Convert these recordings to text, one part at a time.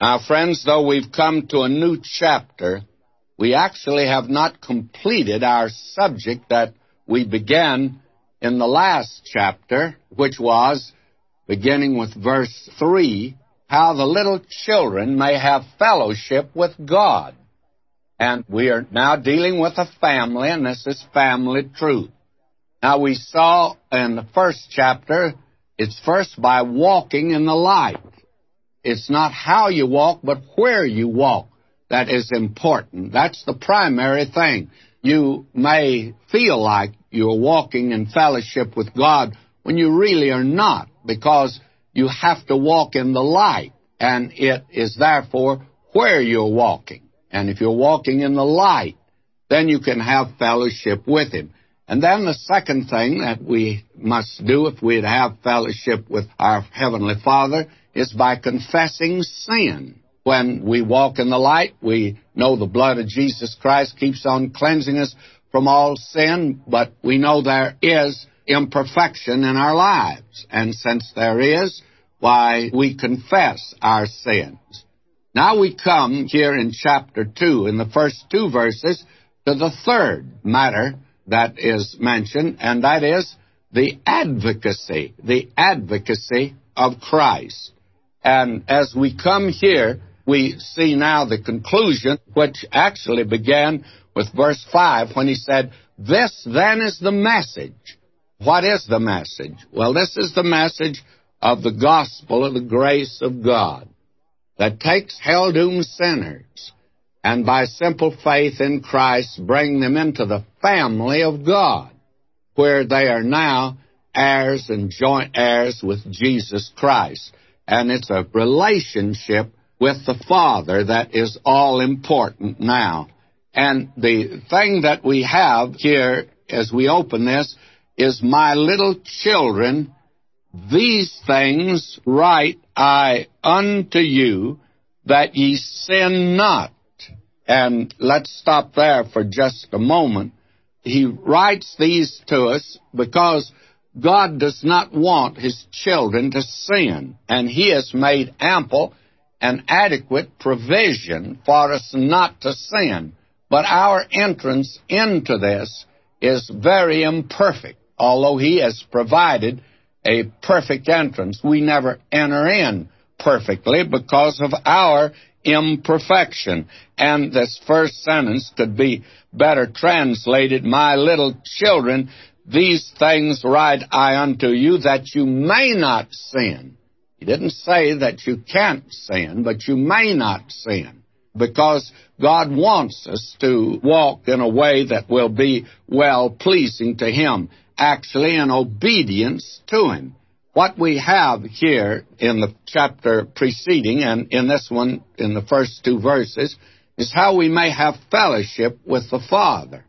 Now, friends, though we've come to a new chapter, we actually have not completed our subject that we began in the last chapter, which was, beginning with verse 3, how the little children may have fellowship with God. And we are now dealing with a family, and this is family truth. Now, we saw in the first chapter, it's first by walking in the light. It's not how you walk, but where you walk that is important. That's the primary thing. You may feel like you're walking in fellowship with God when you really are not, because you have to walk in the light, and it is therefore where you're walking. And if you're walking in the light, then you can have fellowship with Him. And then the second thing that we must do if we'd have fellowship with our Heavenly Father is by confessing sin. When we walk in the light, we know the blood of Jesus Christ keeps on cleansing us from all sin, but we know there is imperfection in our lives. And since there is, why, we confess our sins. Now we come here in chapter 2, in the first two verses, to the third matter that is mentioned, and that is the advocacy, the advocacy of Christ. And as we come here, we see now the conclusion, which actually began with verse 5 when he said, This then is the message. What is the message? Well, this is the message of the gospel of the grace of God that takes hell doomed sinners and by simple faith in Christ bring them into the family of God, where they are now heirs and joint heirs with Jesus Christ. And it's a relationship with the Father that is all important now. And the thing that we have here as we open this is, My little children, these things write I unto you, that ye sin not. And let's stop there for just a moment. He writes these to us because God does not want His children to sin, and He has made ample and adequate provision for us not to sin. But our entrance into this is very imperfect. Although He has provided a perfect entrance, we never enter in perfectly because of our imperfection. And this first sentence could be better translated, My little children, these things write I unto you that you may not sin. He didn't say that you can't sin, but you may not sin. Because God wants us to walk in a way that will be well pleasing to Him, actually in obedience to Him. What we have here in the chapter preceding and in this one, in the first two verses, is how we may have fellowship with the Father.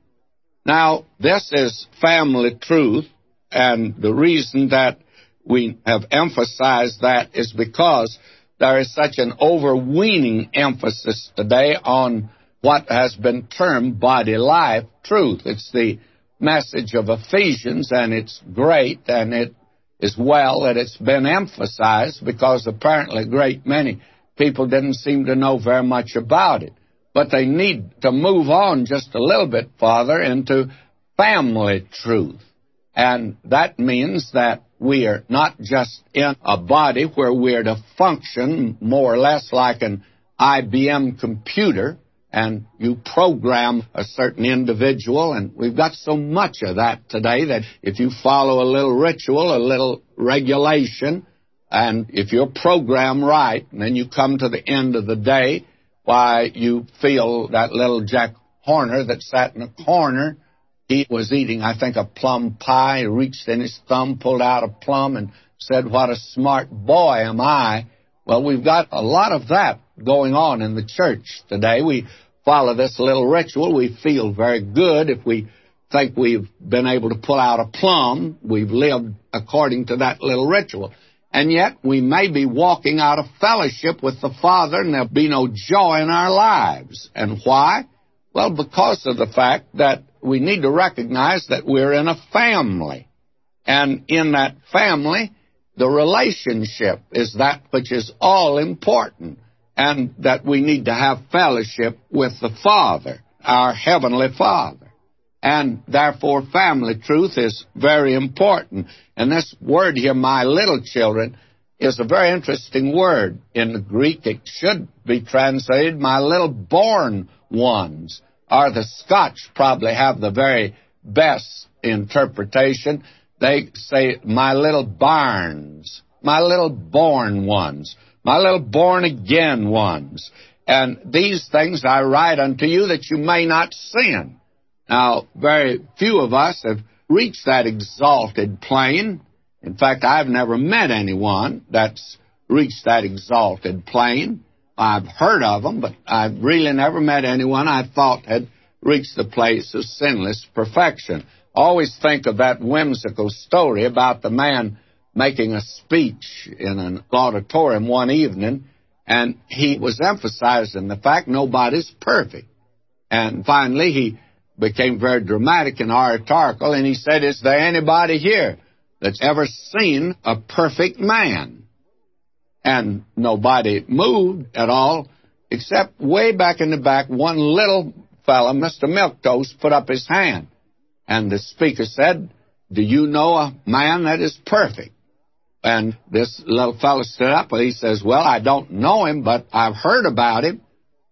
Now, this is family truth, and the reason that we have emphasized that is because there is such an overweening emphasis today on what has been termed body life truth. It's the message of Ephesians, and it's great, and it is well that it's been emphasized because apparently a great many people didn't seem to know very much about it. But they need to move on just a little bit farther into family truth. And that means that we are not just in a body where we're to function more or less like an IBM computer and you program a certain individual, and we've got so much of that today that if you follow a little ritual, a little regulation, and if you're programmed right, and then you come to the end of the day, why you feel that little Jack Horner that sat in a corner he was eating, I think, a plum pie. He reached in his thumb, pulled out a plum, and said, What a smart boy am I. Well, we've got a lot of that going on in the church today. We follow this little ritual. We feel very good if we think we've been able to pull out a plum. We've lived according to that little ritual. And yet we may be walking out of fellowship with the Father and there'll be no joy in our lives. And why? Well, because of the fact that we need to recognize that we're in a family. And in that family, the relationship is that which is all important. and that we need to have fellowship with the Father, our Heavenly Father. And therefore, family truth is very important. And this word here, my little children, is a very interesting word. In the Greek, it should be translated, my little born ones. Or the Scotch probably have the very best interpretation. They say, my little bairns, my little born ones, my little born again ones. And these things I write unto you that you may not sin. Now, very few of us have reached that exalted plane. In fact, I've never met anyone that's reached that exalted plane. I've heard of them, but I've really never met anyone I thought had reached the place of sinless perfection. Always think of that whimsical story about the man making a speech in an auditorium one evening, and he was emphasizing the fact nobody's perfect. And finally, he became very dramatic and oratorical, and he said, Is there anybody here that's ever seen a perfect man? And nobody moved at all, except way back in the back, one little fellow, Mr. Milquetoast, put up his hand. And the speaker said, Do you know a man that is perfect? And this little fellow stood up and he says, Well, I don't know him, but I've heard about him.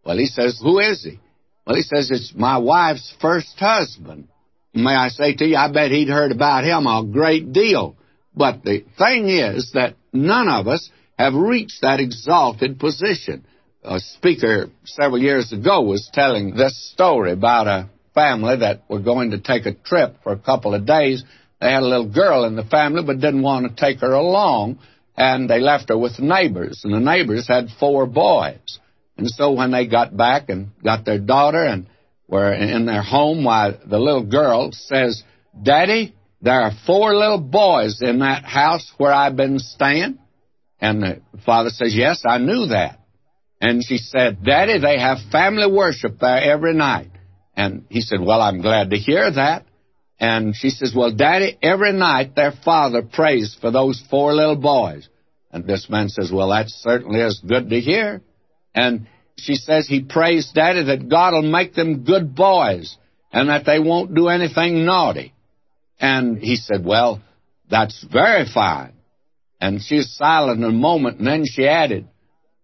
Well, he says, Who is he? Well, he says it's my wife's first husband. May I say to you, I bet he'd heard about him a great deal. But the thing is that none of us have reached that exalted position. A speaker several years ago was telling this story about a family that were going to take a trip for a couple of days. They had a little girl in the family but didn't want to take her along, and they left her with neighbors, and the neighbors had four boys. And so when they got back and got their daughter and were in their home, why the little girl says, Daddy, there are four little boys in that house where I've been staying. And the father says, Yes, I knew that. And she said, Daddy, they have family worship there every night. And he said, Well, I'm glad to hear that. And she says, Well, Daddy, every night their father prays for those four little boys. And this man says, Well, that certainly is good to hear. And she says he prays Daddy that God will make them good boys and that they won't do anything naughty. And he said, Well, that's very fine. And she's silent a moment, and then she added,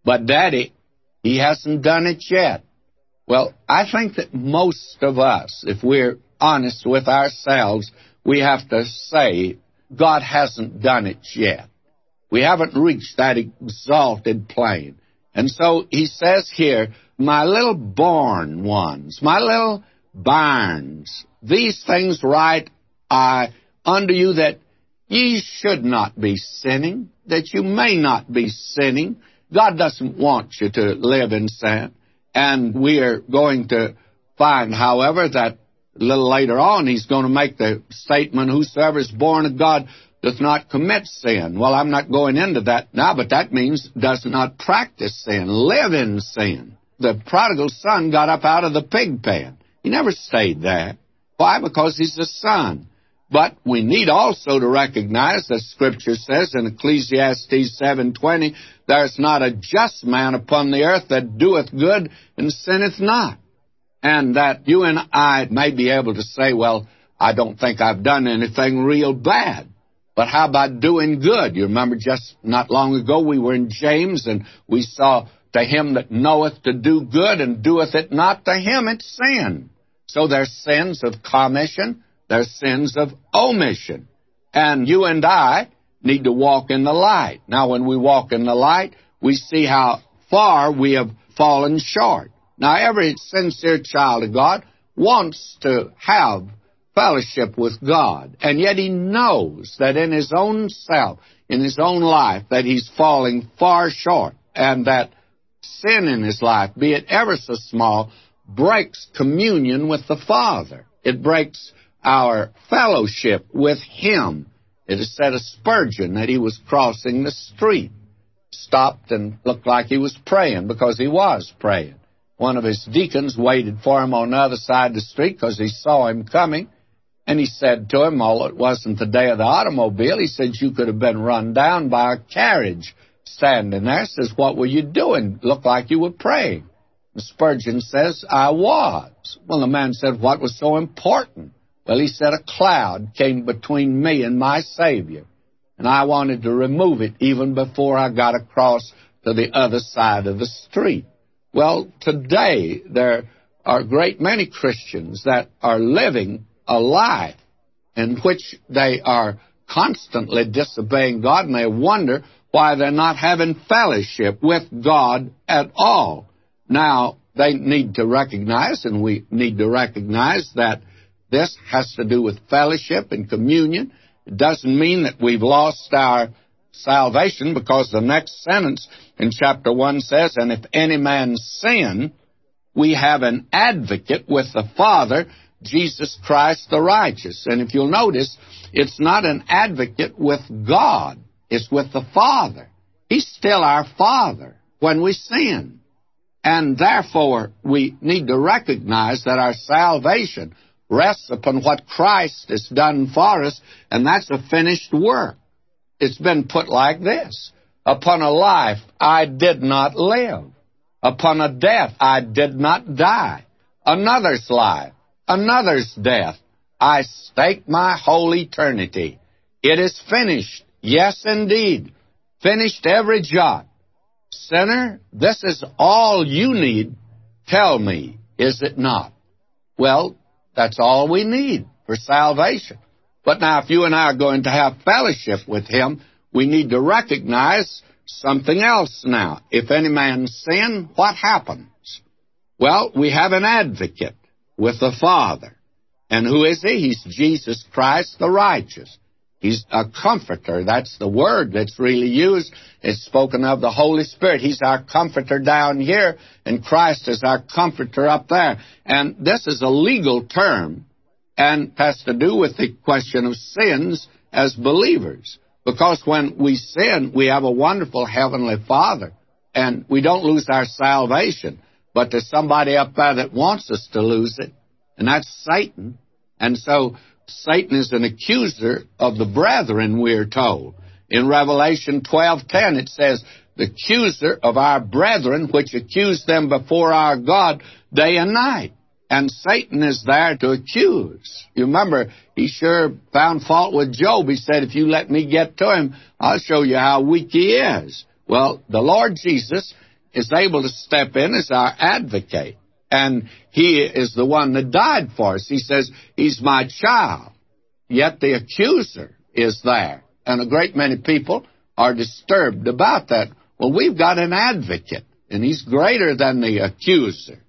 But Daddy, he hasn't done it yet. Well, I think that most of us, if we're honest with ourselves, we have to say, God hasn't done it yet. We haven't reached that exalted plane. And so he says here, my little born ones, my little bairns, these things write I unto you that ye should not be sinning, that you may not be sinning. God doesn't want you to live in sin. And we are going to find, however, that a little later on he's going to make the statement, Whosoever is born of God does not commit sin. Well, I'm not going into that now, but that means does not practice sin, live in sin. The prodigal son got up out of the pig pen. He never stayed there. Why? Because he's a son. But we need also to recognize that Scripture says in Ecclesiastes 7:20, "There's not a just man upon the earth that doeth good and sinneth not." And that you and I may be able to say, "Well, I don't think I've done anything real bad." But how about doing good? You remember just not long ago we were in James and we saw to him that knoweth to do good and doeth it not, to him it's sin. So there's sins of commission, there's sins of omission. And you and I need to walk in the light. Now, when we walk in the light, we see how far we have fallen short. Now, every sincere child of God wants to have fellowship with God. And yet he knows that in his own self, in his own life, that he's falling far short and that sin in his life, be it ever so small, breaks communion with the Father. It breaks our fellowship with him. It is said of Spurgeon that he was crossing the street, stopped and looked like he was praying because he was praying. One of his deacons waited for him on the other side of the street because he saw him coming and he said to him, although it wasn't the day of the automobile, he said, You could have been run down by a carriage standing there, He says, What were you doing? Looked like you were praying. And Spurgeon says, I was. Well, the man said, What was so important? Well, he said, A cloud came between me and my Savior, and I wanted to remove it even before I got across to the other side of the street. Well, today there are a great many Christians that are living a life in which they are constantly disobeying God, and they wonder why they're not having fellowship with God at all. Now, they need to recognize, and we need to recognize that this has to do with fellowship and communion. It doesn't mean that we've lost our salvation because the next sentence in chapter 1 says, And if any man sin, we have an advocate with the Father, Jesus Christ the righteous. And if you'll notice, it's not an advocate with God, it's with the Father. He's still our Father when we sin. And therefore, we need to recognize that our salvation rests upon what Christ has done for us, and that's a finished work. It's been put like this Upon a life I did not live, upon a death I did not die, another's life, another's death. I stake my whole eternity. It is finished. Yes, indeed. Finished every jot. Sinner, this is all you need. Tell me, is it not? Well, that's all we need for salvation. But now, if you and I are going to have fellowship with Him, we need to recognize something else now. If any man sin, what happens? Well, we have an advocate with the Father. And who is he? He's Jesus Christ the righteous. He's a comforter. That's the word that's really used. It's spoken of the Holy Spirit. He's our comforter down here, and Christ is our comforter up there. And this is a legal term and has to do with the question of sins as believers. Because when we sin, we have a wonderful Heavenly Father, and we don't lose our salvation. But there's somebody up there that wants us to lose it, and that's Satan. And so Satan is an accuser of the brethren, we're told. In Revelation 12:10 it says, "The accuser of our brethren which accuse them before our God day and night." And Satan is there to accuse. You remember, he sure found fault with Job. He said, If you let me get to him, I'll show you how weak he is. Well, the Lord Jesus is able to step in as our advocate and he is the one that died for us. He says, He's my child. Yet the accuser is there. And a great many people are disturbed about that. Well, we've got an advocate, and he's greater than the accuser.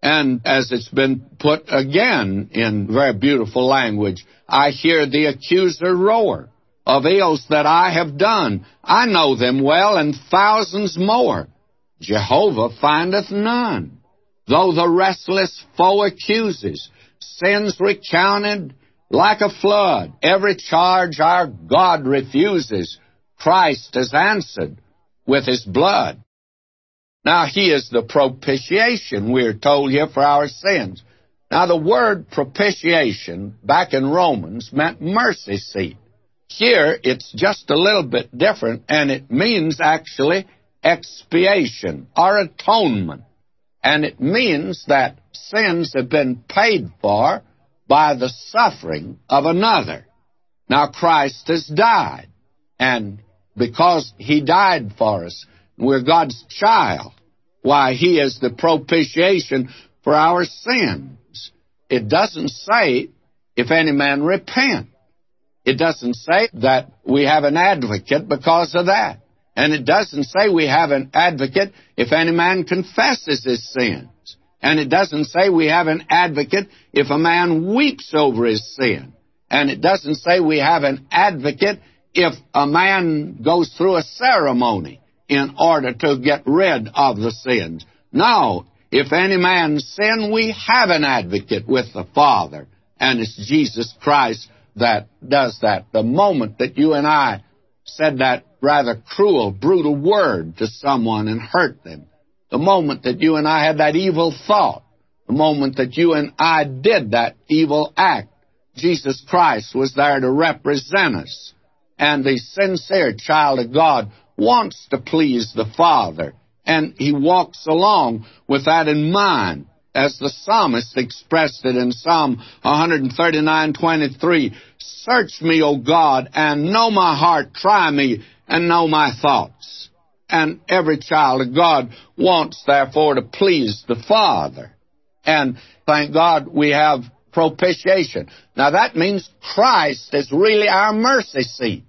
And as it's been put again in very beautiful language, I hear the accuser roar of ills that I have done. I know them well, and thousands more. Jehovah findeth none. Though the restless foe accuses, sins recounted like a flood, every charge our God refuses, Christ has answered with his blood. Now, he is the propitiation, we're told here, for our sins. Now, the word propitiation back in Romans meant mercy seat. Here, it's just a little bit different, and it means actually expiation or atonement. And it means that sins have been paid for by the suffering of another. Now, Christ has died. And because he died for us, we're God's child. Why, he is the propitiation for our sins. It doesn't say, if any man repent. It doesn't say that we have an advocate because of that. And it doesn't say we have an advocate if any man confesses his sins. And it doesn't say we have an advocate if a man weeps over his sin. And it doesn't say we have an advocate if a man goes through a ceremony in order to get rid of the sins. No, if any man sin, we have an advocate with the Father. And it's Jesus Christ that does that. The moment that you and I said that rather cruel, brutal word to someone and hurt them. The moment that you and I had that evil thought, the moment that you and I did that evil act, Jesus Christ was there to represent us. And the sincere child of God wants to please the Father, and he walks along with that in mind. As the psalmist expressed it in Psalm 139:23, "Search me, O God, and know my heart; try me and know my thoughts." And every child of God wants, therefore, to please the Father. And thank God we have propitiation. Now that means Christ is really our mercy seat.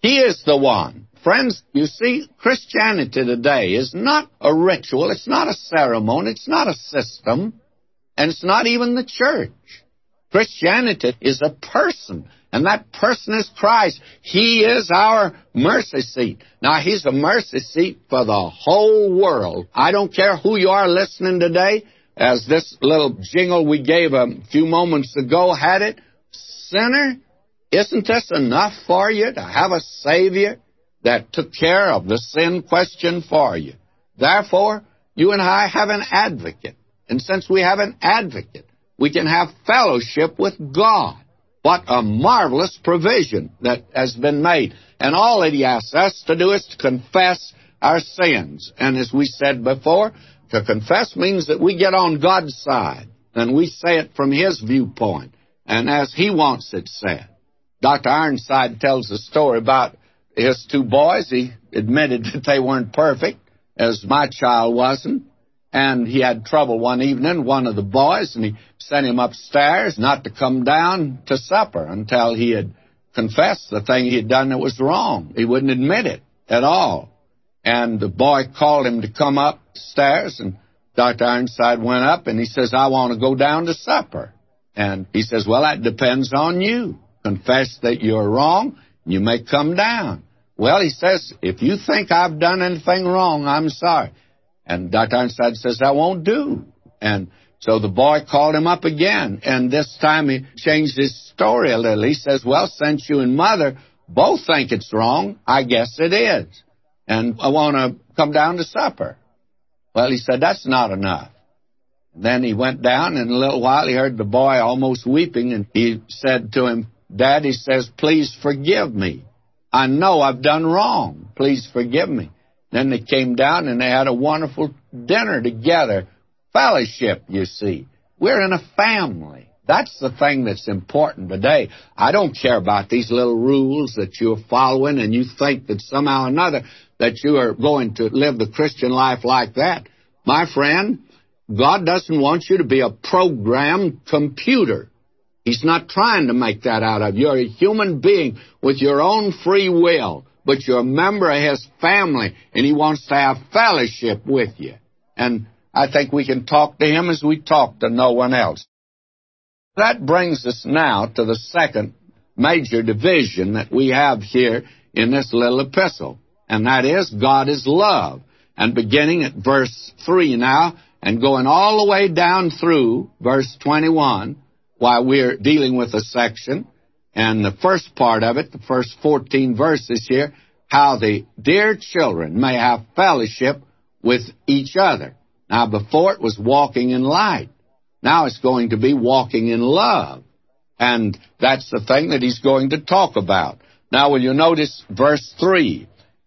He is the one. Friends, you see, Christianity today is not a ritual, it's not a ceremony, it's not a system, and it's not even the church. Christianity is a person, and that person is Christ. He is our mercy seat. Now, He's a mercy seat for the whole world. I don't care who you are listening today, as this little jingle we gave a few moments ago had it. Sinner, isn't this enough for you to have a Savior that took care of the sin question for you? Therefore, you and I have an advocate. And since we have an advocate, we can have fellowship with God. What a marvelous provision that has been made. And all that He asks us to do is to confess our sins. And as we said before, to confess means that we get on God's side and we say it from His viewpoint and as He wants it said. Dr. Ironside tells a story about his two boys. He admitted that they weren't perfect, as my child wasn't. And he had trouble one evening, one of the boys, and he sent him upstairs not to come down to supper until he had confessed the thing he had done that was wrong. He wouldn't admit it at all. And the boy called him to come upstairs, and Dr. Ironside went up, and he says, I want to go down to supper. And he says, Well, that depends on you. Confess that you're wrong, and you may come down. Well, he says, If you think I've done anything wrong, I'm sorry. And Dr. Ironside says, That won't do. And so the boy called him up again, and this time he changed his story a little. He says, Well, since you and mother both think it's wrong, I guess it is and I want to come down to supper. Well, he said, that's not enough. Then he went down, and in a little while he heard the boy almost weeping, and he said to him, Dad, he says, please forgive me. I know I've done wrong. Please forgive me. Then they came down and they had a wonderful dinner together. Fellowship, you see. We're in a family. That's the thing that's important today. I don't care about these little rules that you're following and you think that somehow or another that you are going to live the Christian life like that. My friend, God doesn't want you to be a programmed computer. He's not trying to make that out of you. You're a human being with your own free will, but you're a member of His family, and He wants to have fellowship with you. And I think we can talk to Him as we talk to no one else. That brings us now to the second major division that we have here in this little epistle, and that is God is love. And beginning at verse 3 now, and going all the way down through verse 21, while we're dealing with a section, and the first part of it, the first 14 verses here, how the dear children may have fellowship with each other. Now, before it was walking in light. Now it's going to be walking in love. And that's the thing that he's going to talk about. Now, will you notice verse 3?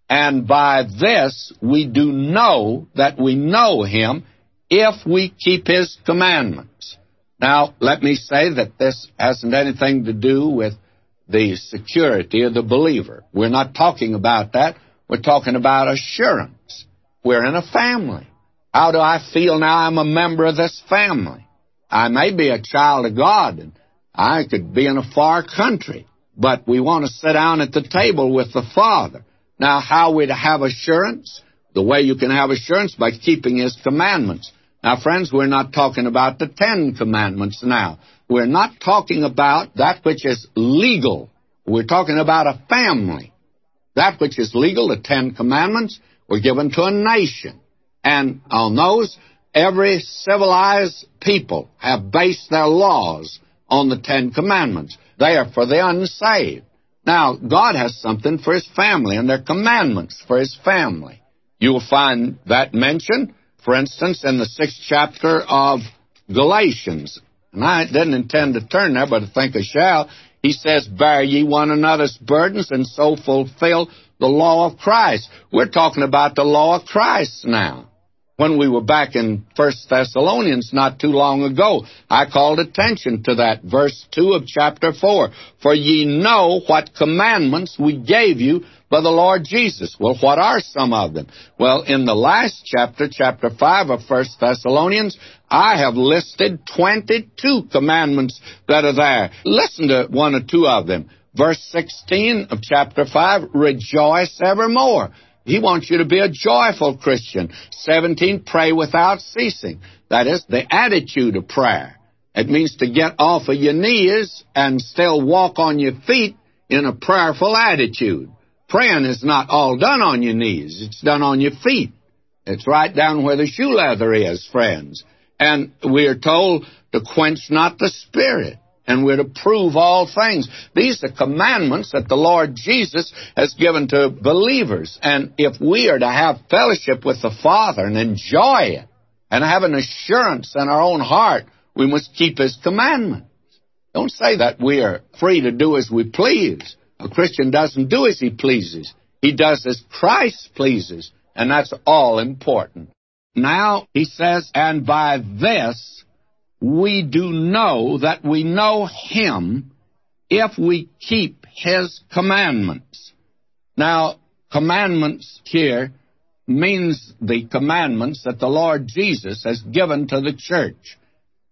And by this we do know that we know him if we keep his commandments. Now, let me say that this hasn't anything to do with the security of the believer. We're not talking about that. We're talking about assurance. We're in a family. How do I feel now I'm a member of this family? I may be a child of God, and I could be in a far country, but we want to sit down at the table with the Father. Now, how we to have assurance? The way you can have assurance by keeping His commandments. Now, friends, we're not talking about the Ten Commandments now. We're not talking about that which is legal. We're talking about a family. That which is legal, the Ten Commandments, were given to a nation. And on those, Every civilized people have based their laws on the Ten Commandments. They are for the unsaved. Now, God has something for His family, and they're commandments for His family. You'll find that mentioned, for instance, in the sixth chapter of Galatians. And I didn't intend to turn there, but I think I shall. He says, Bear ye one another's burdens, and so fulfill the law of Christ. We're talking about the law of Christ now. When we were back in First Thessalonians not too long ago, I called attention to that verse 2 of chapter 4. For ye know what commandments we gave you by the Lord Jesus. Well, what are some of them? Well, in the last chapter, chapter 5 of First Thessalonians, I have listed 22 commandments that are there. Listen to one or two of them. Verse 16 of chapter 5, rejoice evermore. He wants you to be a joyful Christian. 17, pray without ceasing. That is the attitude of prayer. It means to get off of your knees and still walk on your feet in a prayerful attitude. Praying is not all done on your knees. It's done on your feet. It's right down where the shoe leather is, friends. And we are told to quench not the spirit and we're to prove all things. These are commandments that the Lord Jesus has given to believers. And if we are to have fellowship with the Father and enjoy it and have an assurance in our own heart, we must keep His commandments. Don't say that we are free to do as we please. A Christian doesn't do as he pleases. He does as Christ pleases. And that's all important. Now, he says, and by this we do know that we know Him if we keep His commandments. Now, commandments here means the commandments that the Lord Jesus has given to the church.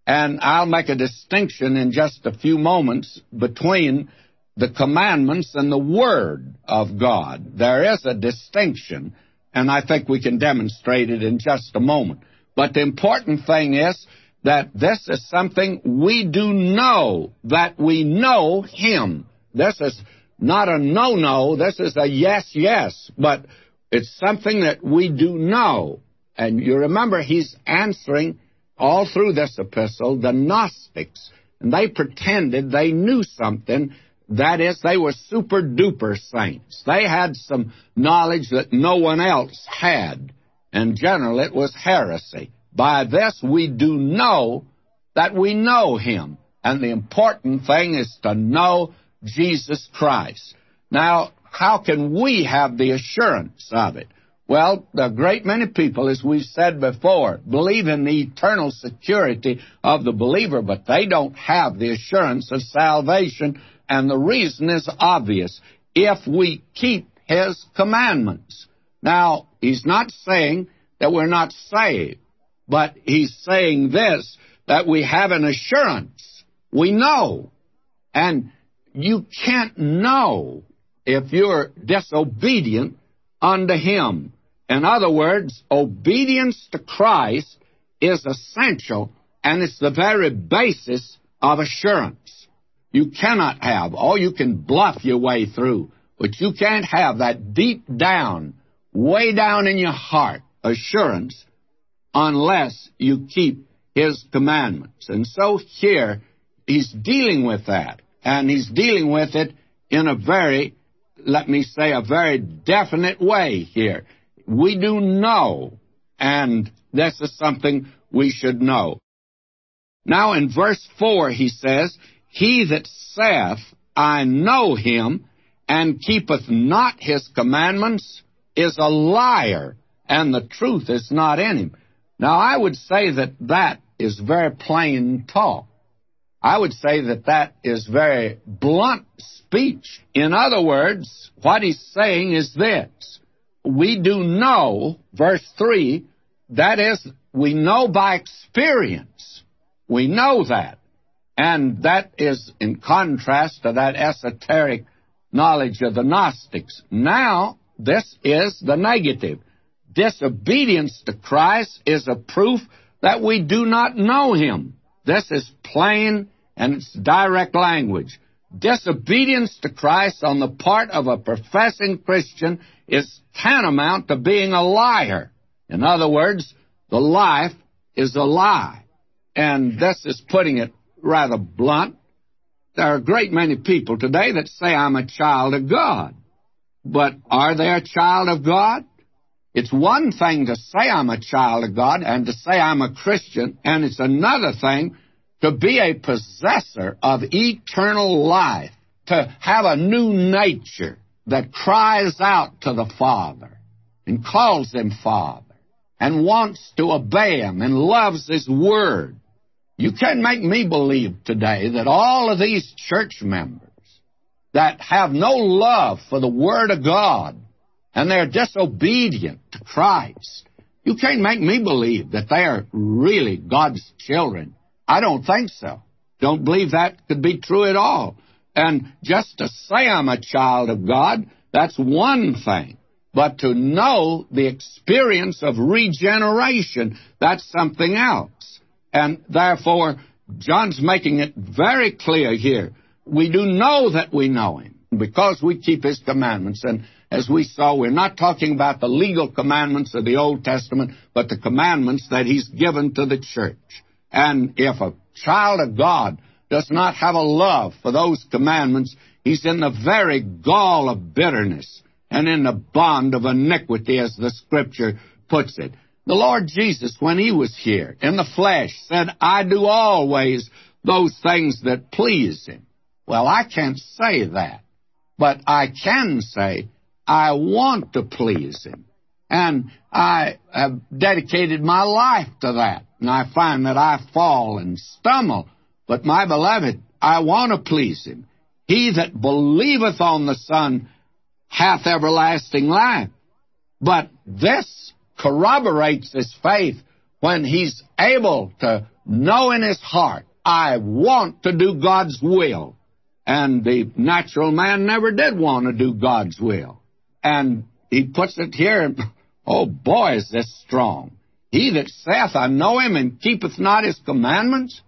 And I'll make a distinction in just a few moments between the commandments and the Word of God. There is a distinction, and I think we can demonstrate it in just a moment. But the important thing is that this is something we do know, that we know Him. This is not a no no, this is a yes yes, but it's something that we do know. And you remember, He's answering all through this epistle the Gnostics, and they pretended they knew something. That is, they were super duper saints. They had some knowledge that no one else had. In general, it was heresy. By this we do know that we know him. And the important thing is to know Jesus Christ. Now, how can we have the assurance of it? Well, a great many people, as we've said before, believe in the eternal security of the believer, but they don't have the assurance of salvation, and the reason is obvious. If we keep His commandments. Now, He's not saying that we're not saved. But he's saying this that we have an assurance. We know. And you can't know if you're disobedient unto him. In other words, obedience to Christ is essential and it's the very basis of assurance. You cannot have, or you can bluff your way through, but you can't have that deep down, way down in your heart assurance unless you keep his commandments. And so here, he's dealing with that. And he's dealing with it in a very, let me say, a very definite way here. We do know, and this is something we should know. Now in verse 4 he says, He that saith, I know him, and keepeth not his commandments, is a liar, and the truth is not in him. Now, I would say that that is very plain talk. I would say that that is very blunt speech. In other words, what he's saying is this. We do know, verse 3, that is, we know by experience. We know that. And that is in contrast to that esoteric knowledge of the Gnostics. Now, this is the negative disobedience to Christ is a proof that we do not know Him. This is plain and it's direct language. Disobedience to Christ on the part of a professing Christian is tantamount to being a liar. In other words, the life is a lie. And this is putting it rather blunt. There are a great many people today that say, I'm a child of God. But are they a child of God? It's one thing to say I'm a child of God and to say I'm a Christian, and it's another thing to be a possessor of eternal life, to have a new nature. that cries out to the Father and calls him Father and wants to obey him and loves his word. You can't make me believe today that all of these church members that have no love for the Word of God and they're disobedient to Christ, you can't make me believe that they are really God's children. I don't think so. Don't believe that could be true at all. And just to say I'm a child of God, that's one thing. But to know the experience of regeneration, that's something else. And therefore, John's making it very clear here. We do know that we know him because we keep his commandments. And as we saw, we're not talking about the legal commandments of the Old Testament, but the commandments that he's given to the church. And if a child of God does not have a love for those commandments, he's in the very gall of bitterness and in the bond of iniquity, as the scripture puts it. The Lord Jesus, when he was here in the flesh, said, I do always those things that please him. Well, I can't say that, but I can say, I want to please him. And I have dedicated my life to that. And I find that I fall and stumble. But my beloved, I want to please him. He that believeth on the Son hath everlasting life. But this corroborates his faith when he's able to know in his heart, I want to do God's will. And the natural man never did want to do God's will. And he puts it here, oh boy, is this strong. He that saith, I know him, and keepeth not his commandments,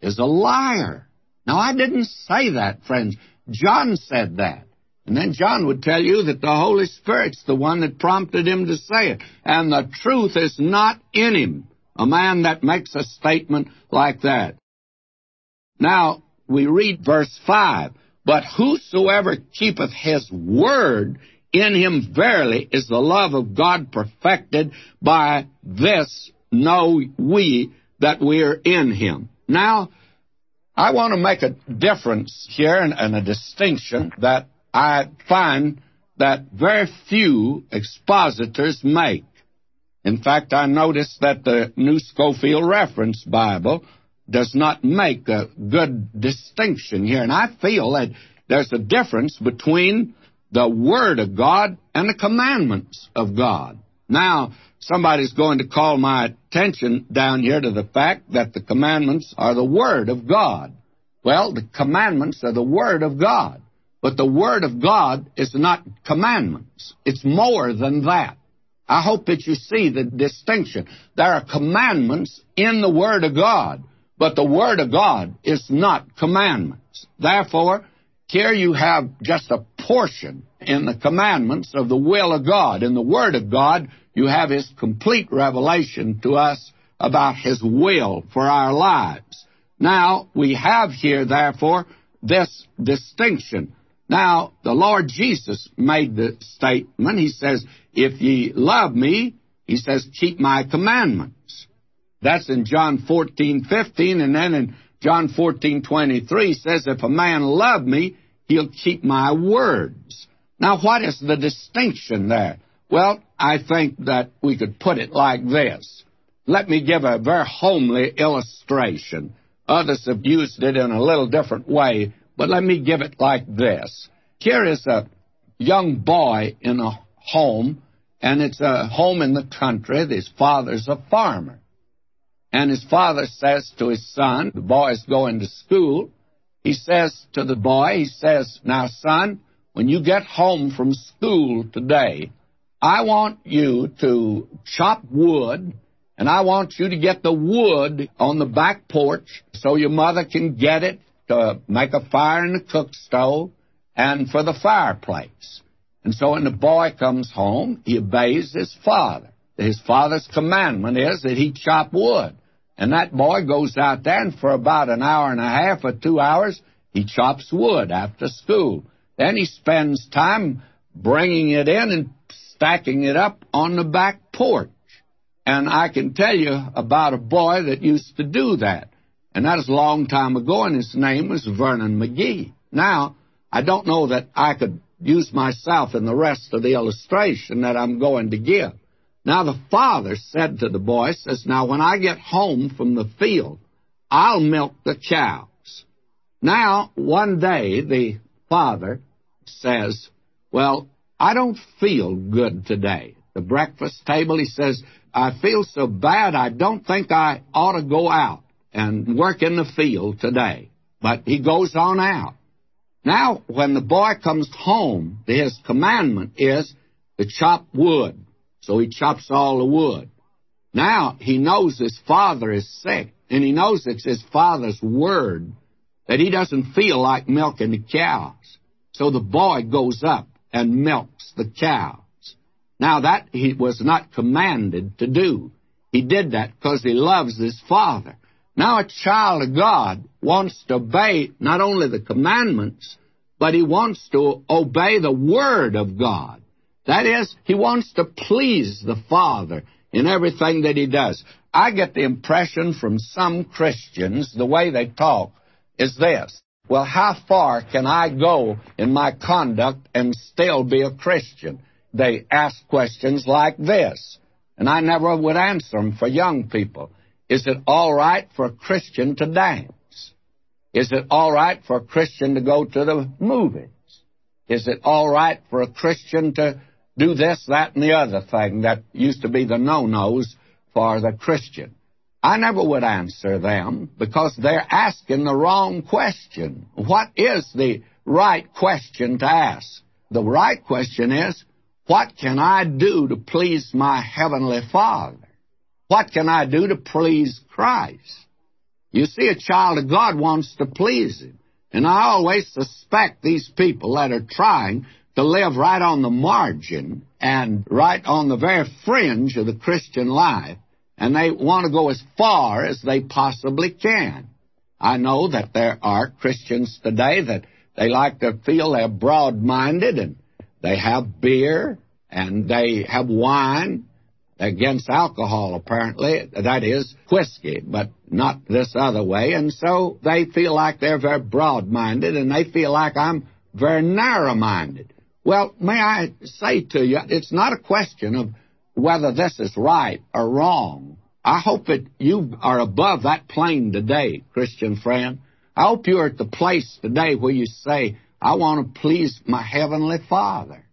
is a liar. Now, I didn't say that, friends. John said that. And then John would tell you that the Holy Spirit's the one that prompted him to say it. And the truth is not in him, a man that makes a statement like that. Now, we read verse 5 But whosoever keepeth his word, in him verily is the love of God perfected. By this know we that we're in him. Now, I want to make a difference here and, and a distinction that I find that very few expositors make. In fact, I notice that the New Scofield Reference Bible does not make a good distinction here. And I feel that there's a difference between the Word of God and the commandments of God. Now, somebody's going to call my attention down here to the fact that the commandments are the Word of God. Well, the commandments are the Word of God. But the Word of God is not commandments. It's more than that. I hope that you see the distinction. There are commandments in the Word of God, but the Word of God is not commandments. Therefore, here you have just a portion in the commandments of the will of God. In the Word of God, you have His complete revelation to us about His will for our lives. Now, we have here, therefore, this distinction. Now, the Lord Jesus made the statement. He says, If ye love me, he says, keep my commandments. That's in John 14, 15, and then in John 14, 23 he says, If a man love me, he'll keep my words. Now, what is the distinction there? Well, I think that we could put it like this. Let me give a very homely illustration. Others have used it in a little different way, but let me give it like this. Here is a young boy in a home, and it's a home in the country. His father's a farmer. And his father says to his son, the boy's going to school, he says to the boy, he says, Now, son, when you get home from school today, I want you to chop wood, and I want you to get the wood on the back porch so your mother can get it to make a fire in the cook stove and for the fireplace. And so when the boy comes home, he obeys his father. His father's commandment is that he chop wood. And that boy goes out there, and for about an hour and a half or two hours, he chops wood after school. Then he spends time bringing it in and stacking it up on the back porch. And I can tell you about a boy that used to do that. And that was a long time ago, and his name was Vernon McGee. Now, I don't know that I could use myself in the rest of the illustration that I'm going to give. Now the father said to the boy, says, Now when I get home from the field, I'll milk the cows. Now, one day the father says, Well, I don't feel good today. The breakfast table, he says, I feel so bad I don't think I ought to go out and work in the field today. But he goes on out. Now, when the boy comes home, his commandment is to chop wood. So he chops all the wood. Now he knows his father is sick, and he knows it's his father's word that he doesn't feel like milking the cows. So the boy goes up and milks the cows. Now that he was not commanded to do. He did that because he loves his father. Now a child of God wants to obey not only the commandments, but he wants to obey the word of God. That is, he wants to please the Father in everything that he does. I get the impression from some Christians, the way they talk, is this. Well, how far can I go in my conduct and still be a Christian? They ask questions like this, and I never would answer them for young people. Is it all right for a Christian to dance? Is it all right for a Christian to go to the movies? Is it all right for a Christian to do this, that, and the other thing that used to be the no-nos for the Christian? I never would answer them because they're asking the wrong question. What is the right question to ask? The right question is, what can I do to please my Heavenly Father? What can I do to please Christ? You see, a child of God wants to please Him. And I always suspect these people that are trying to live right on the margin and right on the very fringe of the Christian life, and they want to go as far as they possibly can. I know that there are Christians today that they like to feel they're broad minded and they have beer and they have wine against alcohol, apparently. That is whiskey, but not this other way. And so they feel like they're very broad minded and they feel like I'm very narrow minded. Well, may I say to you, it's not a question of whether this is right or wrong. I hope that you are above that plane today, Christian friend. I hope you're at the place today where you say, I want to please my Heavenly Father.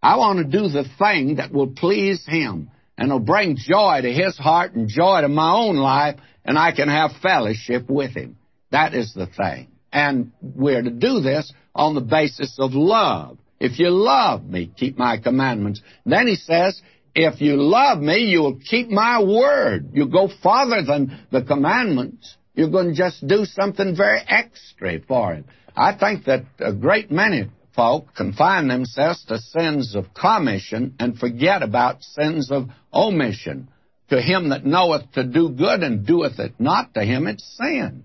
I want to do the thing that will please Him and it'll bring joy to His heart and joy to my own life, and I can have fellowship with Him. That is the thing. And we're to do this on the basis of love. If you love me, keep my commandments. Then he says, if you love me, you'll keep my word. You go farther than the commandments. You're going to just do something very extra for him. I think that a great many folk confine themselves to sins of commission and forget about sins of omission. To him that knoweth to do good and doeth it not, to him it's sin.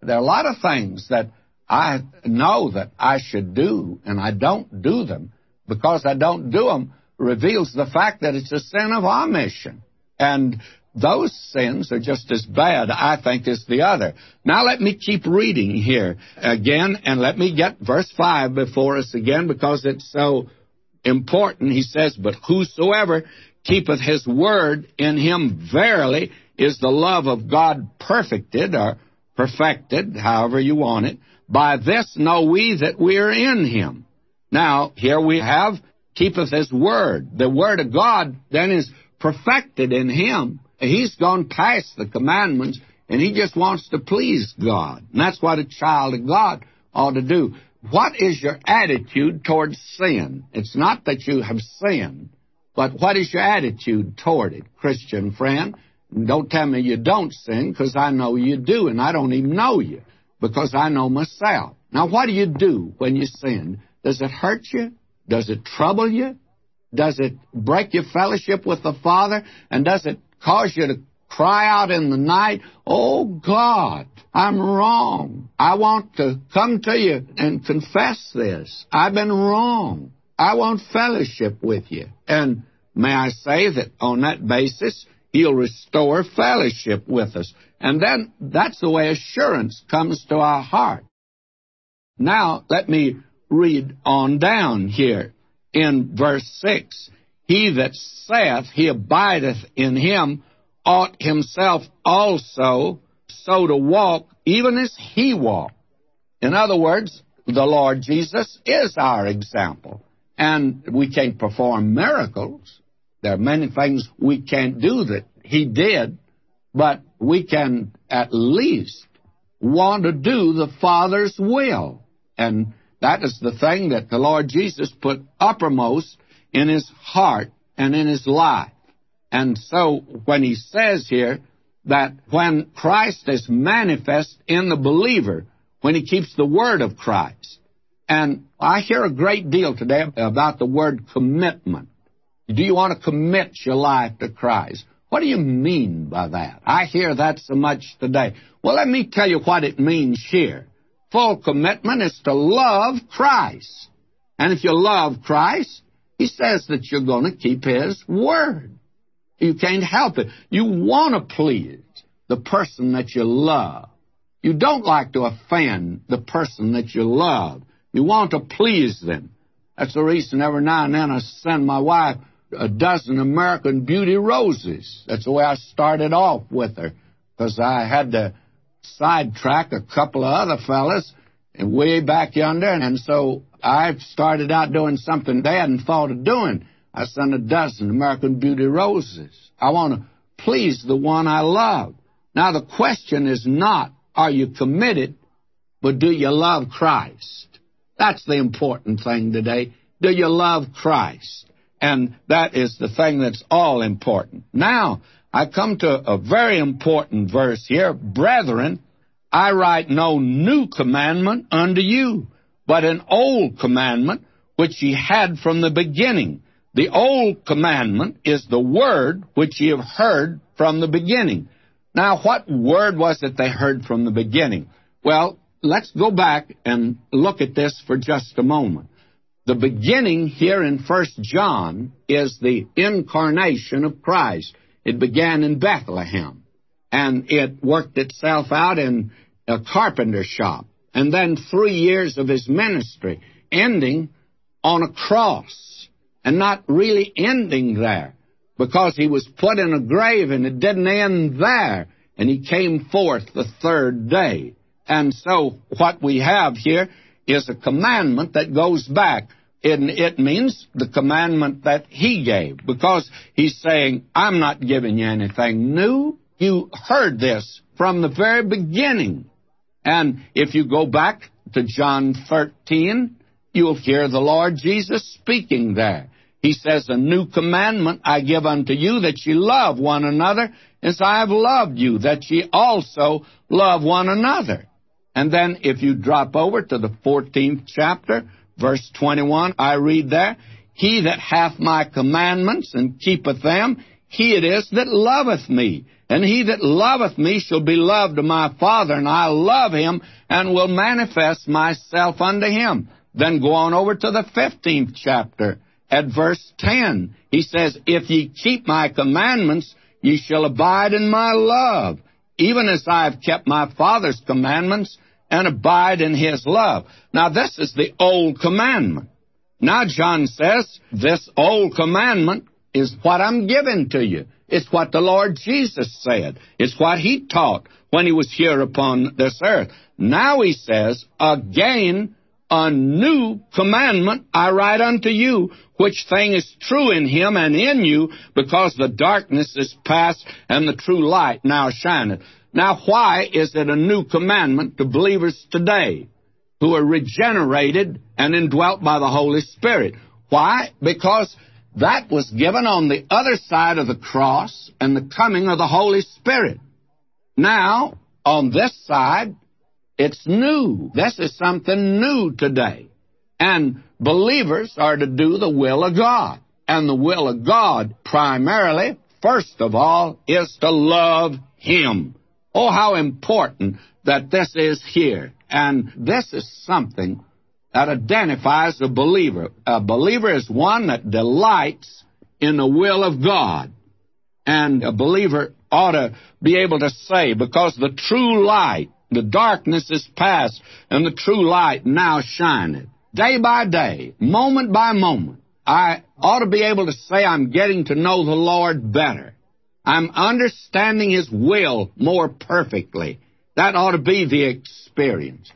There are a lot of things that I know that I should do, and I don't do them. Because I don't do them reveals the fact that it's a sin of omission. And those sins are just as bad, I think, as the other. Now let me keep reading here again, and let me get verse 5 before us again, because it's so important. He says, But whosoever keepeth his word in him verily is the love of God perfected, or perfected, however you want it. By this know we that we are in him. Now, here we have, keepeth his word. The word of God then is perfected in him. He's gone past the commandments, and he just wants to please God. And that's what a child of God ought to do. What is your attitude towards sin? It's not that you have sinned, but what is your attitude toward it, Christian friend? Don't tell me you don't sin, because I know you do, and I don't even know you because I know myself. Now, what do you do when you sin? Does it hurt you? Does it trouble you? Does it break your fellowship with the Father? And does it cause you to cry out in the night, Oh God, I'm wrong. I want to come to you and confess this. I've been wrong. I want fellowship with you. And may I say that on that basis, He'll restore fellowship with us. And then that's the way assurance comes to our heart. Now, let me read on down here in verse 6. He that saith he abideth in him ought himself also so to walk even as he walked. In other words, the Lord Jesus is our example. And we can't perform miracles. There are many things we can't do that he did, but we can at least want to do the Father's will. And that is the thing that the Lord Jesus put uppermost in his heart and in his life. And so when he says here that when Christ is manifest in the believer, when he keeps the word of Christ, and I hear a great deal today about the word commitment. Do you want to commit your life to Christ? What do you mean by that? I hear that so much today. Well, let me tell you what it means here. Full commitment is to love Christ. And if you love Christ, he says that you're going to keep his word. You can't help it. You want to please the person that you love. You don't like to offend the person that you love. You want to please them. That's the reason every now and then I send my wife a dozen American Beauty roses. That's the way I started off with her, because I had to sidetrack a couple of other fellas way back yonder, and so I started out doing something they hadn't thought of doing. I sent a dozen American Beauty roses. I want to please the one I love. Now, the question is not, are you committed, but do you love Christ? That's the important thing today. Do you love Christ? And that is the thing that's all important. Now, I come to a very important verse here. Brethren, I write no new commandment unto you, but an old commandment which ye had from the beginning. The old commandment is the word which ye have heard from the beginning. Now, what word was it they heard from the beginning? Well, let's go back and look at this for just a moment. The beginning here in First John is the incarnation of Christ. It began in Bethlehem, and it worked itself out in a carpenter shop, and then three years of his ministry, ending on a cross, and not really ending there, because he was put in a grave and it didn't end there, and he came forth the third day. And so what we have here is a commandment that goes back. It, it means the commandment that he gave, because he's saying, I'm not giving you anything new. You heard this from the very beginning. And if you go back to John 13, you'll hear the Lord Jesus speaking there. He says, A new commandment I give unto you, that ye love one another as I have loved you, that ye also love one another. And then if you drop over to the 14th chapter, verse 21, I read there, He that hath my commandments and keepeth them, he it is that loveth me. And he that loveth me shall be loved of my Father, and I love him, and will manifest myself unto him. Then go on over to the 15th chapter at verse 10. He says, If ye keep my commandments, ye shall abide in my love, even as I have kept my Father's commandments and abide in his love. Now, this is the old commandment. Now, John says, this old commandment is what I'm giving to you. It's what the Lord Jesus said. It's what he taught when he was here upon this earth. Now he says, again, a new commandment I write unto you, which thing is true in him and in you, because the darkness is past and the true light now shineth. Now, why is it a new commandment to believers today who are regenerated and indwelt by the Holy Spirit? Why? Because that was given on the other side of the cross and the coming of the Holy Spirit. Now, on this side, it's new. This is something new today. And believers are to do the will of God. And the will of God, primarily, first of all, is to love Him. Oh, how important that this is here. And this is something that identifies a believer. A believer is one that delights in the will of God. And a believer ought to be able to say, because the true light, the darkness is past, and the true light now shineth. day by day, moment by moment, I ought to be able to say I'm getting to know the Lord better. I'm understanding His will more perfectly. That ought to be the experience.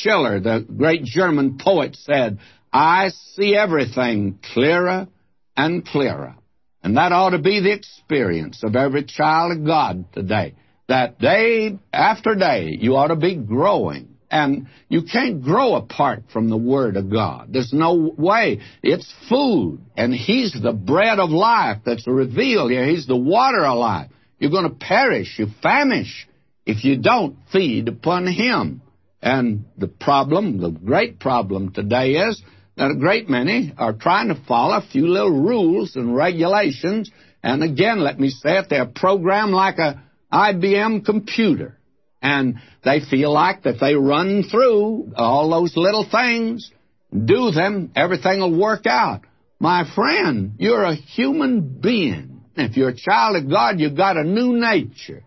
Schiller, the great German poet, said, I see everything clearer and clearer. And that ought to be the experience of every child of God today. That day after day, you ought to be growing. And you can't grow apart from the Word of God. There's no way. It's food. And He's the bread of life that's revealed here. He's the water of life. You're going to perish. You famish if you don't feed upon Him. And the problem, the great problem today is that a great many are trying to follow a few little rules and regulations. And again, let me say it, they're programmed like a IBM computer. And they feel like that they run through all those little things, do them, everything will work out. My friend, you're a human being. If you're a child of God, you've got a new nature.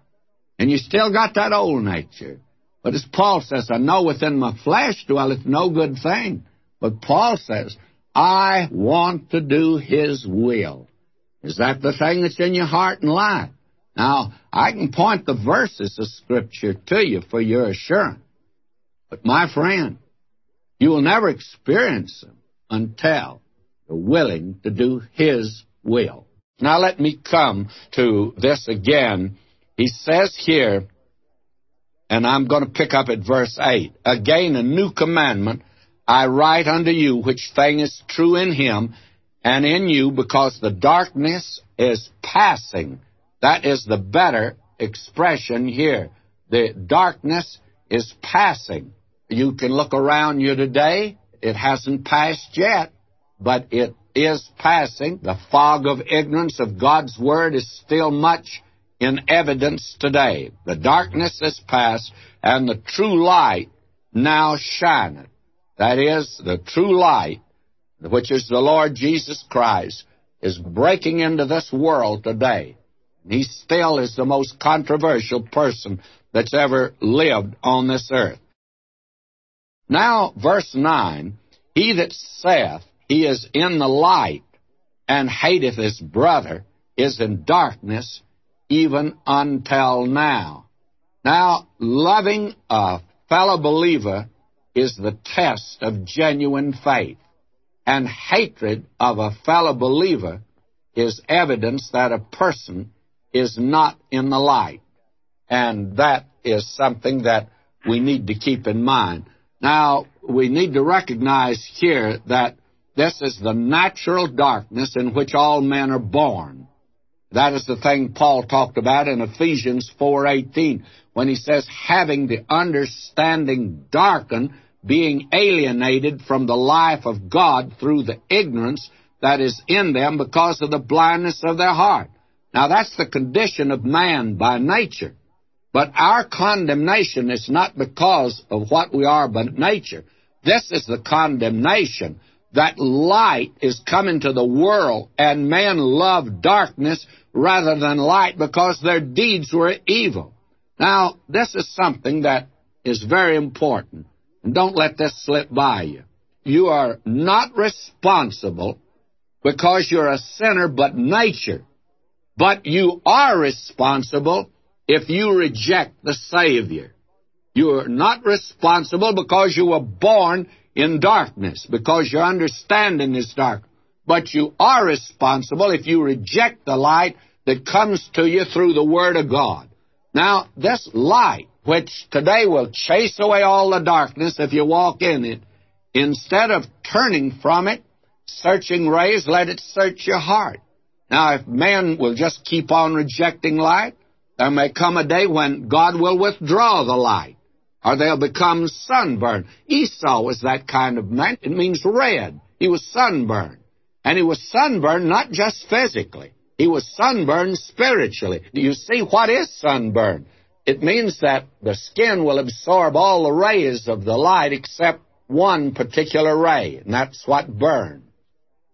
And you still got that old nature. But as Paul says, I know within my flesh dwelleth no good thing. But Paul says, I want to do His will. Is that the thing that's in your heart and life? Now, I can point the verses of Scripture to you for your assurance. But my friend, you will never experience them until you're willing to do His will. Now let me come to this again. He says here, and I'm going to pick up at verse 8, again a new commandment I write unto you, which thing is true in him and in you, because the darkness is passing. That is the better expression here. The darkness is passing. You can look around you today. It hasn't passed yet, but it is passing. The fog of ignorance of God's Word is still much in evidence today. The darkness is past, and the true light now shineth. That is, the true light, which is the Lord Jesus Christ, is breaking into this world today. He still is the most controversial person that's ever lived on this earth. Now, verse 9 He that saith he is in the light and hateth his brother is in darkness even until now. Now, loving a fellow believer is the test of genuine faith, and hatred of a fellow believer is evidence that a person is not in the light. And that is something that we need to keep in mind. Now, we need to recognize here that this is the natural darkness in which all men are born. That is the thing Paul talked about in Ephesians 4:18 when he says having the understanding darkened being alienated from the life of God through the ignorance that is in them because of the blindness of their heart. Now that's the condition of man by nature. But our condemnation is not because of what we are by nature. This is the condemnation that light is coming to the world and men love darkness rather than light because their deeds were evil. Now, this is something that is very important. And don't let this slip by you. You are not responsible because you're a sinner but nature. But you are responsible if you reject the Savior. You are not responsible because you were born in darkness, because your understanding is dark. But you are responsible if you reject the light that comes to you through the Word of God. Now, this light which today will chase away all the darkness if you walk in it, instead of turning from it, searching rays, let it search your heart. Now, if men will just keep on rejecting light, there may come a day when God will withdraw the light, or they'll become sunburned. Esau was that kind of man. It means red. He was sunburned. And he was sunburned not just physically. He was sunburned spiritually. Do you see what is sunburn? It means that the skin will absorb all the rays of the light except one particular ray, and that's what burns.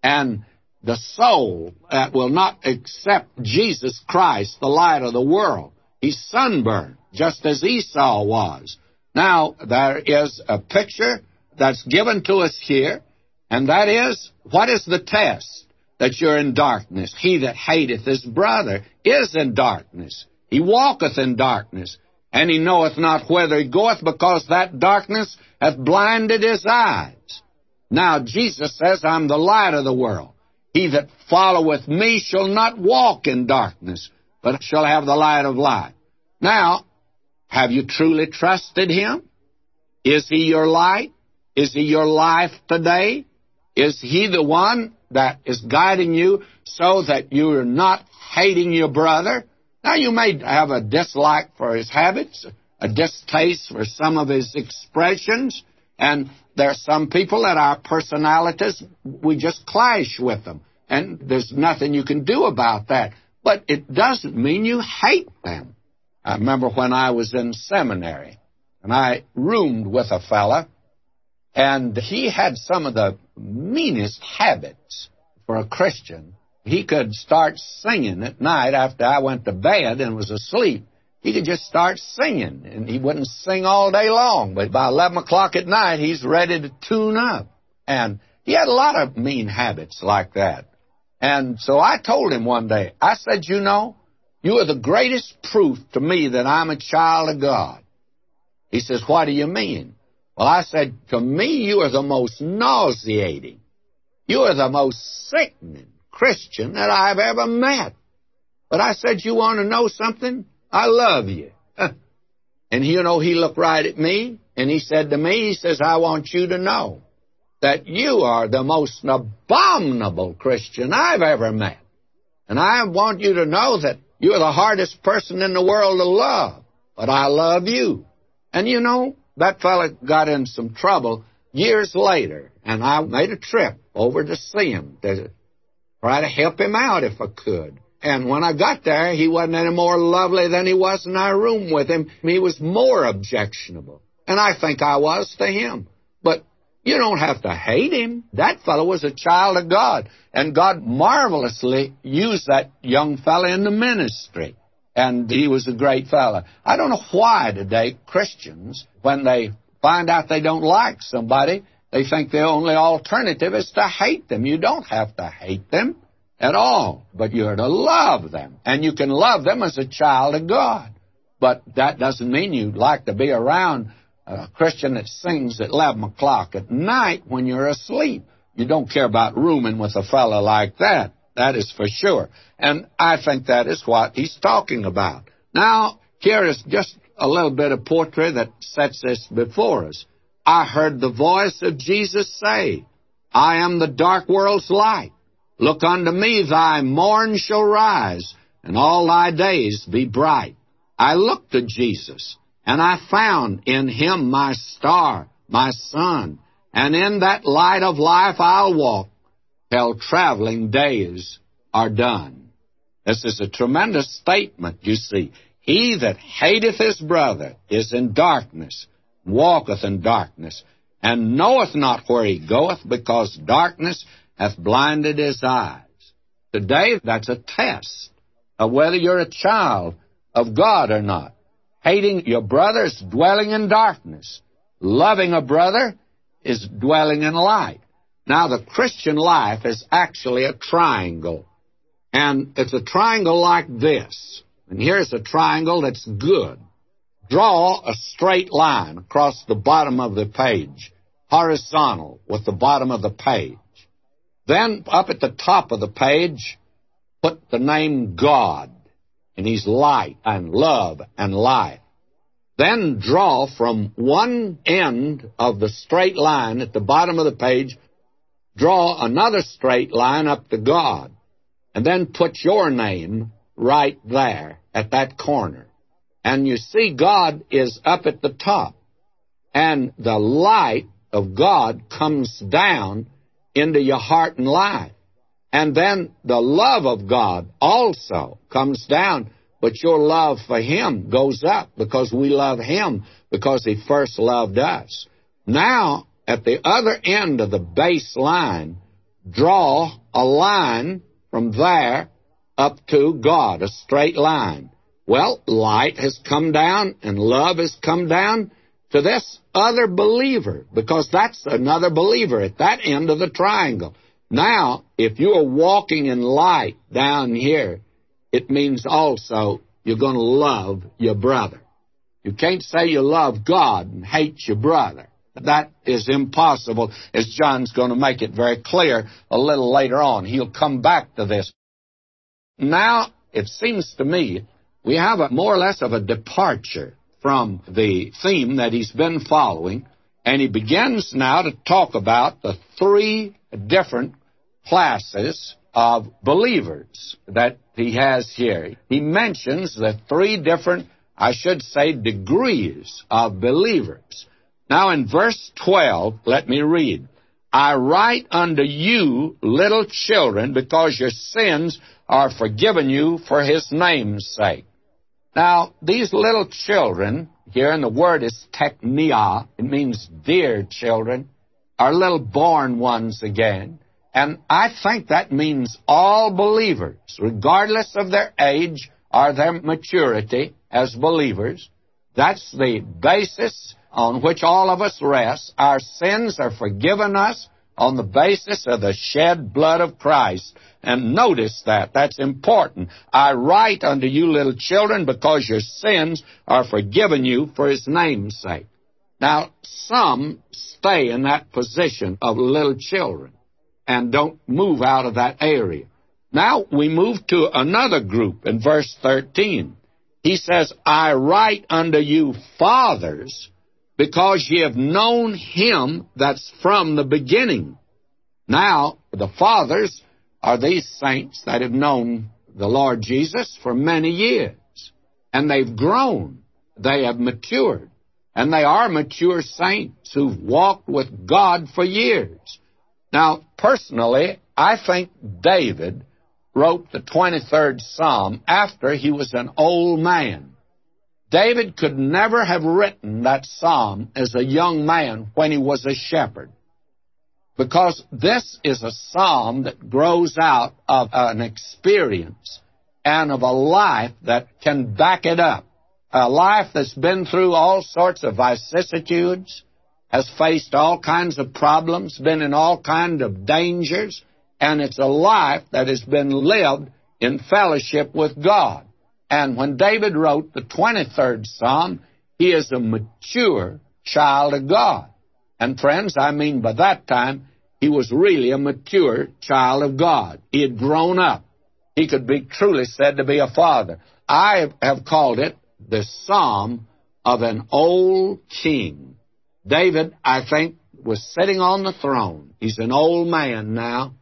And the soul that will not accept Jesus Christ, the light of the world, he's sunburned, just as Esau was. Now, there is a picture that's given to us here, and that is, what is the test that you're in darkness? He that hateth his brother is in darkness. He walketh in darkness, and he knoweth not whither he goeth, because that darkness hath blinded his eyes. Now Jesus says, I'm the light of the world. He that followeth me shall not walk in darkness, but shall have the light of life. Now, have you truly trusted him? Is he your light? Is he your life today? Is he the one that is guiding you so that you are not hating your brother? Now, you may have a dislike for his habits, a distaste for some of his expressions, and there are some people that our personalities, we just clash with them. And there's nothing you can do about that. But it doesn't mean you hate them. I remember when I was in seminary, and I roomed with a fella, and he had some of the meanest habits for a Christian. He could start singing at night after I went to bed and was asleep. He could just start singing, and he wouldn't sing all day long, but by 11 o'clock at night, he's ready to tune up. And he had a lot of mean habits like that. And so I told him one day, I said, You know, you are the greatest proof to me that I'm a child of God. He says, What do you mean? Well, I said, To me, you are the most nauseating, you are the most sickening Christian that I've ever met. But I said, You want to know something? I love you. and you know, he looked right at me and he said to me, he says, I want you to know that you are the most abominable Christian I've ever met. And I want you to know that you're the hardest person in the world to love, but I love you. And you know, that fella got in some trouble years later, and I made a trip over to see him to try to help him out if I could. And when I got there, he wasn't any more lovely than he was in our room with him. He was more objectionable. And I think I was to him. You don't have to hate him. That fellow was a child of God. And God marvelously used that young fellow in the ministry. And he was a great fellow. I don't know why today Christians, when they find out they don't like somebody, they think the only alternative is to hate them. You don't have to hate them at all, but you're to love them. And you can love them as a child of God. But that doesn't mean you like to be around a Christian that sings at 11 o'clock at night when you're asleep. You don't care about rooming with a fellow like that. That is for sure. And I think that is what he's talking about. Now, here is just a little bit of poetry that sets this before us. I heard the voice of Jesus say, I am the dark world's light. Look unto me, thy morn shall rise, and all thy days be bright. I looked to Jesus, and I found in him my star, my sun, and in that light of life I'll walk till traveling days are done. This is a tremendous statement, you see. He that hateth his brother is in darkness, walketh in darkness, and knoweth not where he goeth, because darkness hath blinded his eyes. Today, that's a test of whether you're a child of God or not. Hating your brother is dwelling in darkness. Loving a brother is dwelling in light. Now, the Christian life is actually a triangle. And it's a triangle like this. And here's a triangle that's good. Draw a straight line across the bottom of the page, horizontal with the bottom of the page. Then, up at the top of the page, put the name God, and He's light and love and life. Then draw from one end of the straight line at the bottom of the page, draw another straight line up to God, and then put your name right there at that corner. And you see God is up at the top, and the light of God comes down into your heart and life. And then the love of God also comes down, but your love for Him goes up because we love Him because He first loved us. Now, at the other end of the base line, draw a line from there up to God, a straight line. Well, light has come down and love has come down to this other believer, because that's another believer at that end of the triangle. Now, if you are walking in light down here, it means also you're going to love your brother. You can't say you love God and hate your brother. That is impossible, as John's going to make it very clear a little later on. He'll come back to this. Now, it seems to me we have a more or less of a departure from the theme that he's been following, and he begins now to talk about the three different classes of believers that he has here. He mentions the three different, I should say, degrees of believers. Now in verse 12, let me read. I write unto you, little children, because your sins are forgiven you for his name's sake. Now, these little children, here, in the word is teknia, it means dear children, are little born ones again. And I think that means all believers, regardless of their age or their maturity as believers. That's the basis on which all of us rest. Our sins are forgiven us on the basis of the shed blood of Christ. And notice that. That's important. I write unto you, little children, because your sins are forgiven you for his name's sake. Now, some stay in that position of little children and don't move out of that area. Now we move to another group in verse 13. He says, I write unto you, fathers, because ye have known him that's from the beginning. Now, the fathers are these saints that have known the Lord Jesus for many years. And they've grown. They have matured. And they are mature saints who've walked with God for years. Now, personally, I think David wrote the 23rd Psalm after he was an old man. David could never have written that psalm as a young man when he was a shepherd. Because this is a psalm that grows out of an experience and of a life that can back it up. A life that's been through all sorts of vicissitudes, has faced all kinds of problems, been in all kinds of dangers, and it's a life that has been lived in fellowship with God. And when David wrote the 23rd Psalm, he is a mature child of God. And friends, I mean by that time, he was really a mature child of God. He had grown up. He could be truly said to be a father. I have called it the Psalm of an old king. David, I think, was sitting on the throne. He's an old man now.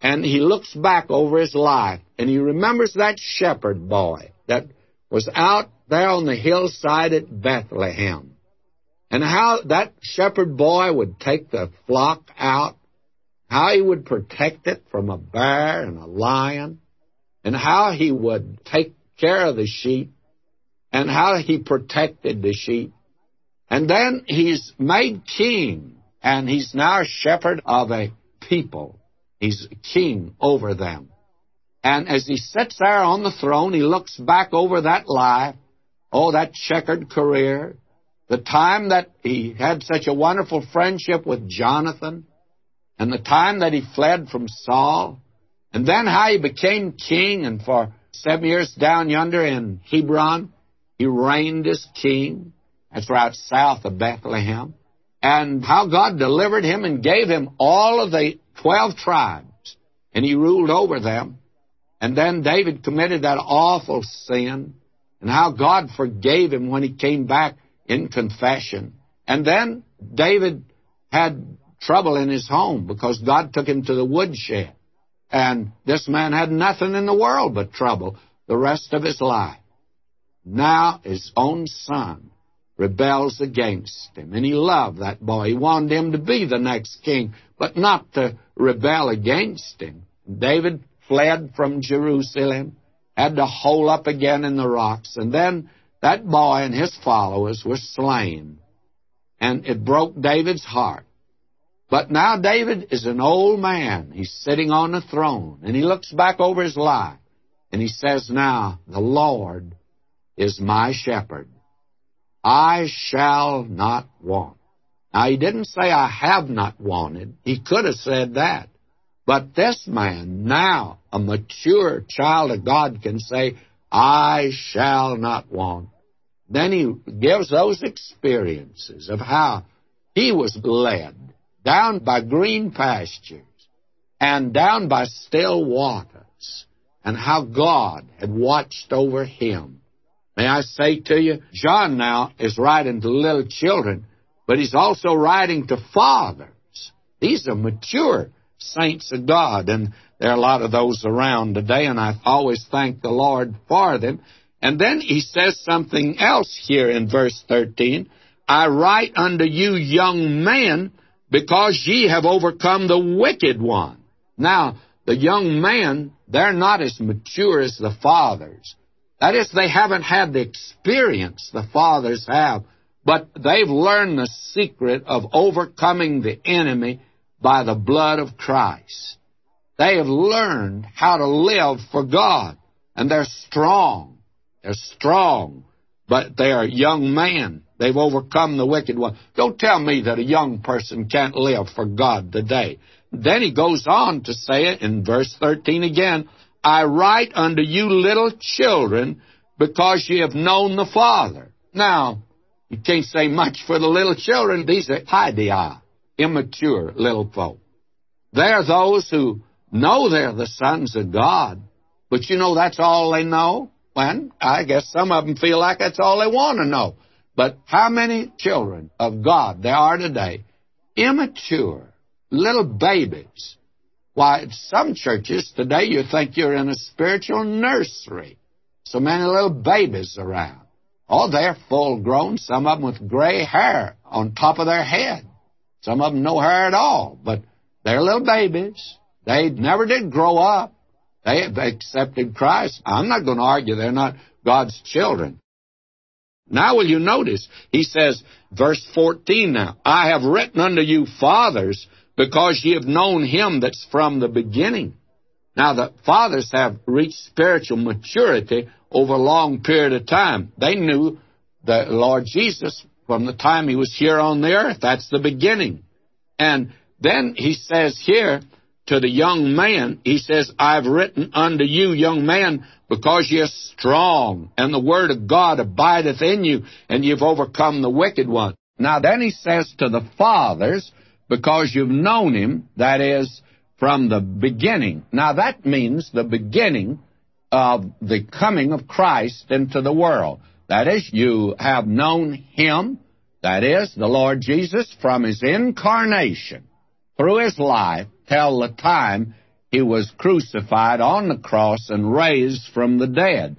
And he looks back over his life and he remembers that shepherd boy that was out there on the hillside at Bethlehem. And how that shepherd boy would take the flock out, how he would protect it from a bear and a lion, and how he would take care of the sheep, and how he protected the sheep. And then he's made king, and he's now shepherd of a people. He's king over them. And as he sits there on the throne, he looks back over that life, oh, that checkered career, the time that he had such a wonderful friendship with Jonathan, and the time that he fled from Saul, and then how he became king, and for seven years down yonder in Hebron, he reigned as king. That's right south of Bethlehem. And how God delivered him and gave him all of the 12 tribes, and he ruled over them. And then David committed that awful sin, and how God forgave him when he came back in confession. And then David had trouble in his home because God took him to the woodshed. And this man had nothing in the world but trouble the rest of his life. Now his own son rebels against him. And he loved that boy. He wanted him to be the next king, but not to rebel against him. David fled from Jerusalem, had to hole up again in the rocks, and then that boy and his followers were slain. And it broke David's heart. But now David is an old man. He's sitting on the throne, and he looks back over his life, and he says, Now, the Lord is my shepherd. I shall not want. Now, he didn't say, I have not wanted. He could have said that. But this man, now a mature child of God, can say, I shall not want. Then he gives those experiences of how he was led down by green pastures and down by still waters, and how God had watched over him. May I say to you, John now is writing to little children, but he's also writing to fathers. These are mature saints of God, and there are a lot of those around today, and I always thank the Lord for them. And then he says something else here in verse 13. I write unto you, young men, because ye have overcome the wicked one. Now, the young men, they're not as mature as the fathers. That is, they haven't had the experience the fathers have, but they've learned the secret of overcoming the enemy by the blood of Christ. They have learned how to live for God, and they're strong. They're strong, but they are young men. They've overcome the wicked one. Don't tell me that a young person can't live for God today. Then he goes on to say it in verse 13 again I write unto you little children because ye have known the Father. Now, you can't say much for the little children. These are paidia, immature little folk. They're those who know they're the sons of God, but you know that's all they know? Well, I guess some of them feel like that's all they want to know. But how many children of God there are today, immature, little babies? Why, some churches today you think you're in a spiritual nursery. So many little babies around. Oh, they're full grown, some of them with gray hair on top of their head. Some of them no hair at all, but they're little babies. They never did grow up. They have accepted Christ. I'm not going to argue they're not God's children. Now will you notice, he says, verse 14 now, I have written unto you fathers, because ye have known him that's from the beginning. Now the fathers have reached spiritual maturity over a long period of time. They knew the Lord Jesus from the time he was here on the earth. That's the beginning. And then he says here, to the young man, he says, I've written unto you, young man, because you're strong, and the word of God abideth in you, and you've overcome the wicked one. Now then he says to the fathers, because you've known him, that is, from the beginning. Now that means the beginning of the coming of Christ into the world. That is, you have known him, that is, the Lord Jesus, from his incarnation through his life till the time he was crucified on the cross and raised from the dead.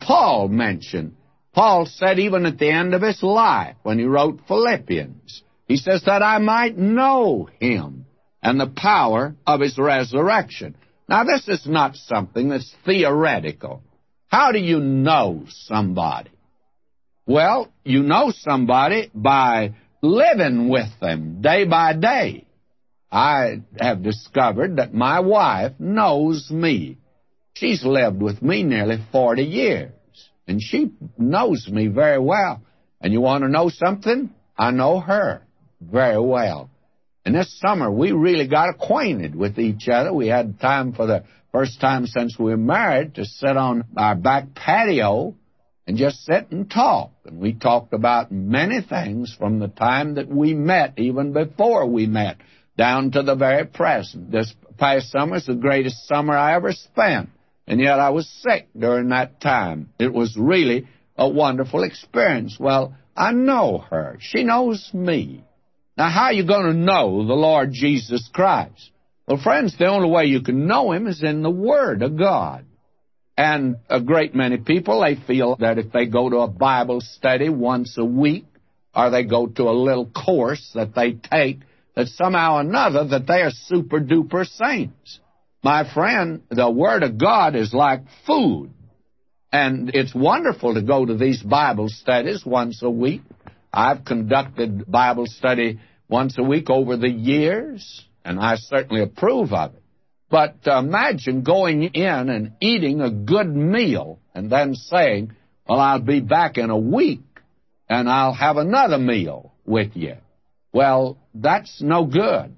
Paul mentioned, Paul said even at the end of his life when he wrote Philippians, he says that I might know him and the power of his resurrection. Now, this is not something that's theoretical. How do you know somebody? Well, you know somebody by living with them day by day. I have discovered that my wife knows me. She's lived with me nearly 40 years, and she knows me very well. And you want to know something? I know her very well. And this summer, we really got acquainted with each other. We had time for the first time since we were married to sit on our back patio and just sit and talk. And we talked about many things from the time that we met, even before we met down to the very present. This past summer is the greatest summer I ever spent, and yet I was sick during that time. It was really a wonderful experience. Well, I know her. She knows me. Now, how are you going to know the Lord Jesus Christ? Well, friends, the only way you can know Him is in the Word of God. And a great many people, they feel that if they go to a Bible study once a week, or they go to a little course that they take, that somehow or another that they are super duper saints. My friend, the Word of God is like food. And it's wonderful to go to these Bible studies once a week. I've conducted Bible study once a week over the years, and I certainly approve of it. But uh, imagine going in and eating a good meal and then saying, Well, I'll be back in a week. and I'll have another meal with you. Well, that's no good.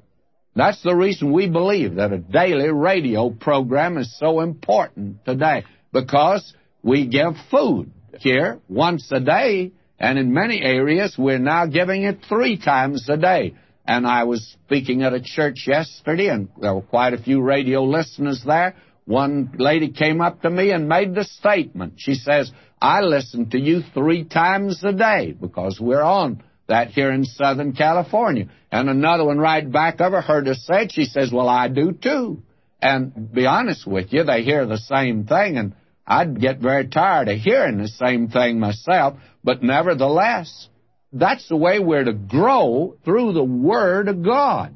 That's the reason we believe that a daily radio program is so important today because we give food here once a day, and in many areas we're now giving it three times a day. And I was speaking at a church yesterday, and there were quite a few radio listeners there. One lady came up to me and made the statement. She says, I listen to you three times a day because we're on that here in Southern California. And another one right back of her heard her say. She says, Well, I do too. And be honest with you, they hear the same thing, and I'd get very tired of hearing the same thing myself, but nevertheless, that's the way we're to grow through the Word of God.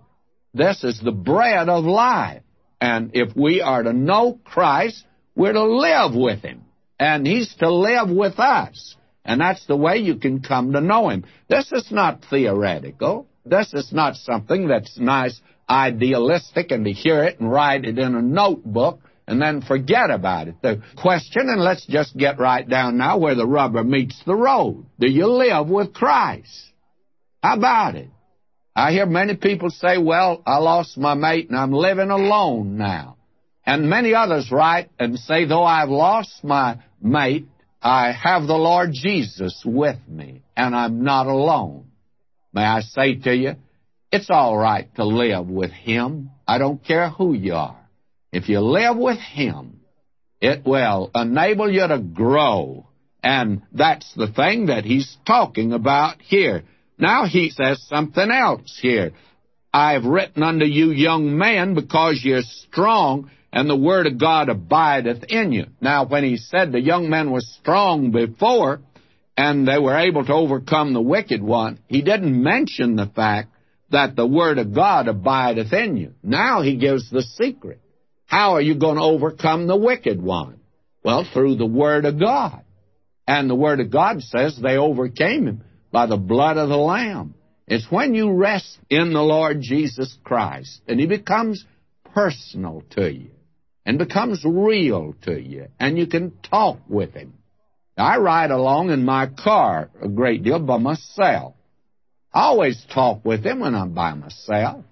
This is the bread of life. And if we are to know Christ, we're to live with Him. And He's to live with us. And that's the way you can come to know Him. This is not theoretical. This is not something that's nice, idealistic, and to hear it and write it in a notebook and then forget about it. The question, and let's just get right down now where the rubber meets the road. Do you live with Christ? How about it? I hear many people say, well, I lost my mate and I'm living alone now. And many others write and say, though I've lost my mate, I have the Lord Jesus with me, and I'm not alone. May I say to you, it's all right to live with Him. I don't care who you are. If you live with Him, it will enable you to grow. And that's the thing that He's talking about here. Now He says something else here. I've written unto you, young men, because you're strong and the word of God abideth in you. Now, when he said the young men were strong before, and they were able to overcome the wicked one, he didn't mention the fact that the word of God abideth in you. Now he gives the secret. How are you going to overcome the wicked one? Well, through the word of God. And the word of God says they overcame him by the blood of the Lamb. It's when you rest in the Lord Jesus Christ and he becomes personal to you and becomes real to you, and you can talk with him. I ride along in my car a great deal by myself. I always talk with him when I'm by myself,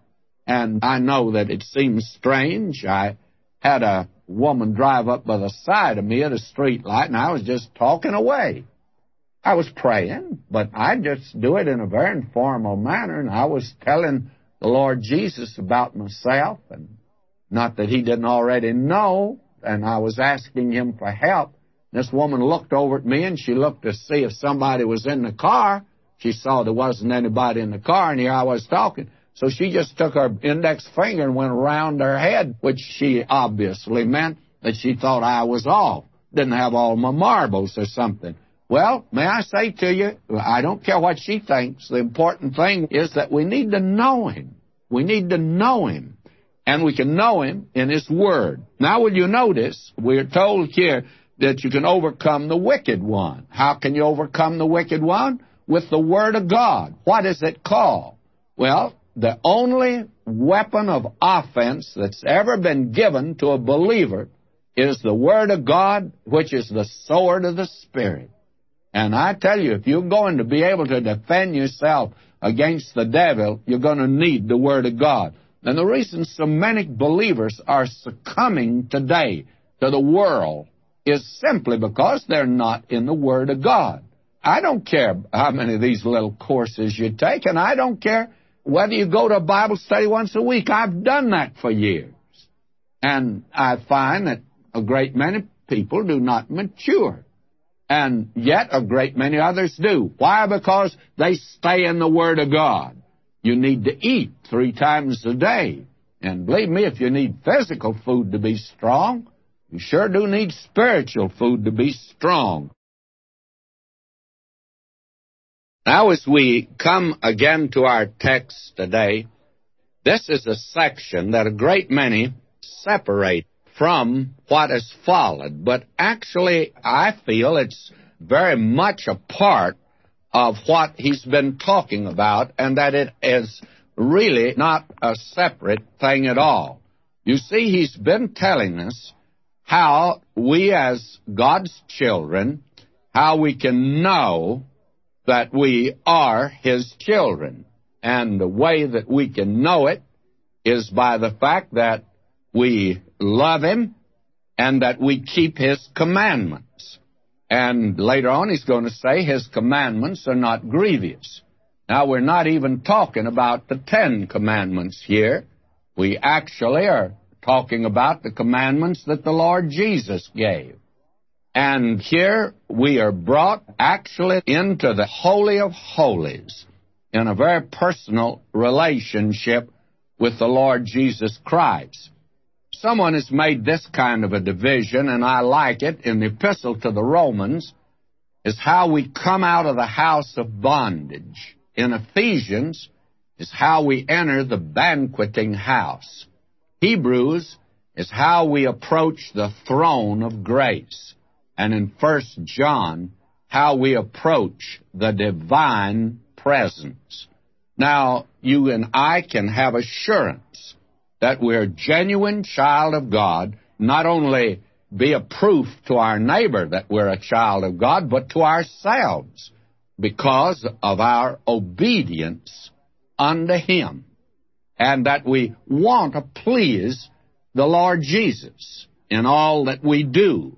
and I know that it seems strange. I had a woman drive up by the side of me at a street light, and I was just talking away. I was praying, but I just do it in a very informal manner, and I was telling the Lord Jesus about myself and not that he didn't already know, and I was asking him for help. This woman looked over at me and she looked to see if somebody was in the car. She saw there wasn't anybody in the car, and here I was talking. So she just took her index finger and went around her head, which she obviously meant that she thought I was off. Didn't have all my marbles or something. Well, may I say to you, I don't care what she thinks. The important thing is that we need to know him. We need to know him and we can know him in his word. Now, will you notice, we're told here that you can overcome the wicked one. How can you overcome the wicked one? With the word of God. What is it called? Well, the only weapon of offense that's ever been given to a believer is the Word of God, which is the sword of the Spirit. And I tell you, if you're going to be able to defend yourself against the devil, you're going to need the Word of God. And the reason so many believers are succumbing today to the world is simply because they're not in the Word of God. I don't care how many of these little courses you take, and I don't care whether you go to a Bible study once a week. I've done that for years. And I find that a great many people do not mature. And yet a great many others do. Why? Because they stay in the Word of God. You need to eat three times a day. And believe me, if you need physical food to be strong, you sure do need spiritual food to be strong. Now, as we come again to our text today, this is a section that a great many separate from what has followed, but actually, I feel it's very much a part of what he's been talking about, and that it is really not a separate thing at all. You see, he's been telling us how we, as God's children, how we can know that we are His children. And the way that we can know it is by the fact that we love Him and that we keep His commandments. And later on, He's going to say His commandments are not grievous. Now, we're not even talking about the Ten Commandments here. We actually are talking about the commandments that the Lord Jesus gave. And here we are brought actually into the Holy of Holies in a very personal relationship with the Lord Jesus Christ. Someone has made this kind of a division, and I like it, in the Epistle to the Romans, is how we come out of the house of bondage. In Ephesians, is how we enter the banqueting house. Hebrews is how we approach the throne of grace. And in First John, how we approach the divine presence. Now, you and I can have assurance that we're a genuine child of God, not only be a proof to our neighbor that we're a child of God, but to ourselves because of our obedience unto Him. And that we want to please the Lord Jesus in all that we do.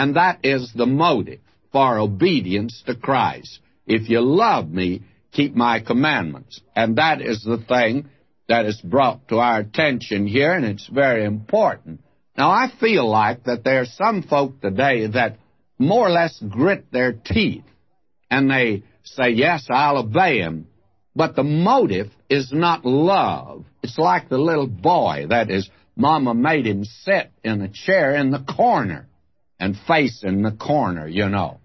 And that is the motive for obedience to Christ. If you love me, keep my commandments. And that is the thing that is brought to our attention here, and it's very important. Now, I feel like that there are some folk today that more or less grit their teeth and they say, Yes, I'll obey him. But the motive is not love. It's like the little boy that is, Mama made him sit in a chair in the corner and facing the corner, you know.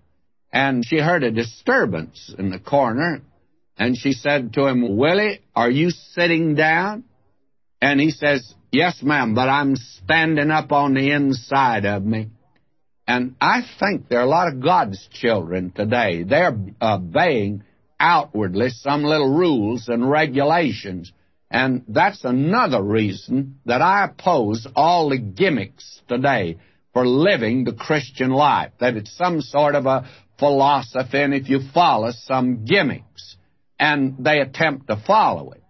And she heard a disturbance in the corner, and she said to him, Willie, are you sitting down? And he says, Yes, ma'am, but I'm standing up on the inside of me. And I think there are a lot of God's children today. They're obeying outwardly some little rules and regulations. And that's another reason that I oppose all the gimmicks today for living the Christian life, that it's some sort of a philosophy, and if you follow some gimmicks, and they attempt to follow it,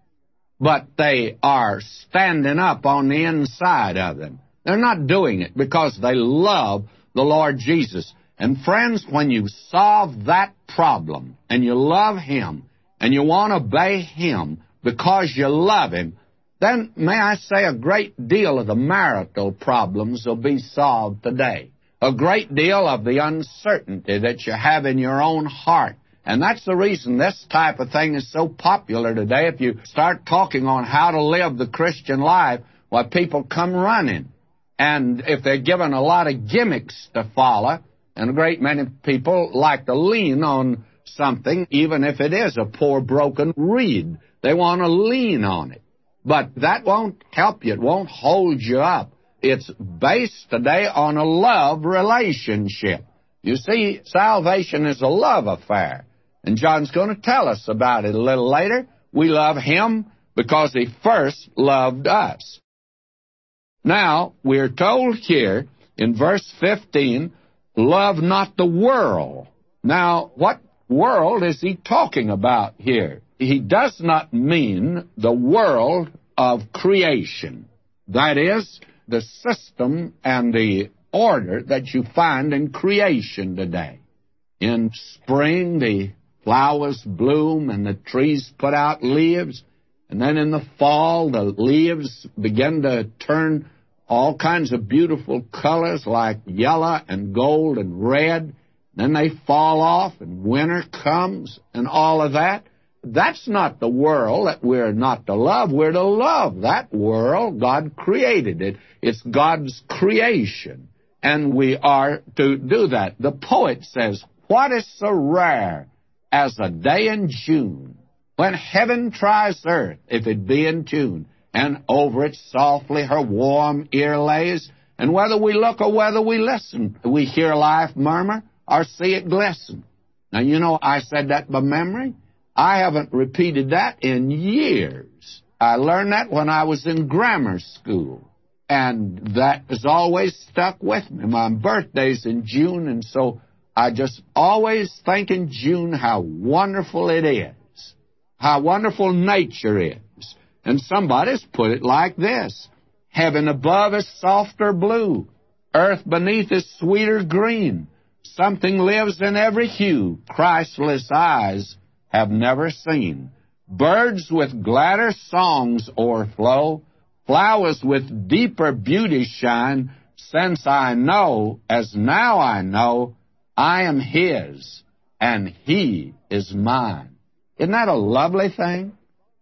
but they are standing up on the inside of them. They're not doing it because they love the Lord Jesus. And friends, when you solve that problem and you love Him and you want to obey Him because you love Him, then may I say a great deal of the marital problems will be solved today. A great deal of the uncertainty that you have in your own heart. And that's the reason this type of thing is so popular today. If you start talking on how to live the Christian life, why people come running. And if they're given a lot of gimmicks to follow, and a great many people like to lean on something, even if it is a poor broken reed. They want to lean on it. But that won't help you. It won't hold you up. It's based today on a love relationship. You see, salvation is a love affair. And John's going to tell us about it a little later. We love him because he first loved us. Now, we're told here in verse 15, love not the world. Now, what world is he talking about here? He does not mean the world of creation. That is, the system and the order that you find in creation today. In spring, the flowers bloom and the trees put out leaves, and then in the fall, the leaves begin to turn all kinds of beautiful colors like yellow and gold and red. Then they fall off and winter comes and all of that. That's not the world that we're not to love. We're to love that world. God created it. It's God's creation. And we are to do that. The poet says, What is so rare as a day in June when heaven tries earth if it be in tune? and over it softly her warm ear lays. And whether we look or whether we listen, we hear life murmur or see it glisten. Now, you know, I said that by memory. I haven't repeated that in years. I learned that when I was in grammar school. And that has always stuck with me. My birthday's in June, and so I just always think in June how wonderful it is, how wonderful nature is. And somebody's put it like this Heaven above is softer blue, earth beneath is sweeter green. Something lives in every hue Christless eyes have never seen. Birds with gladder songs o'erflow, flowers with deeper beauty shine, since I know, as now I know, I am His, and He is mine. Isn't that a lovely thing?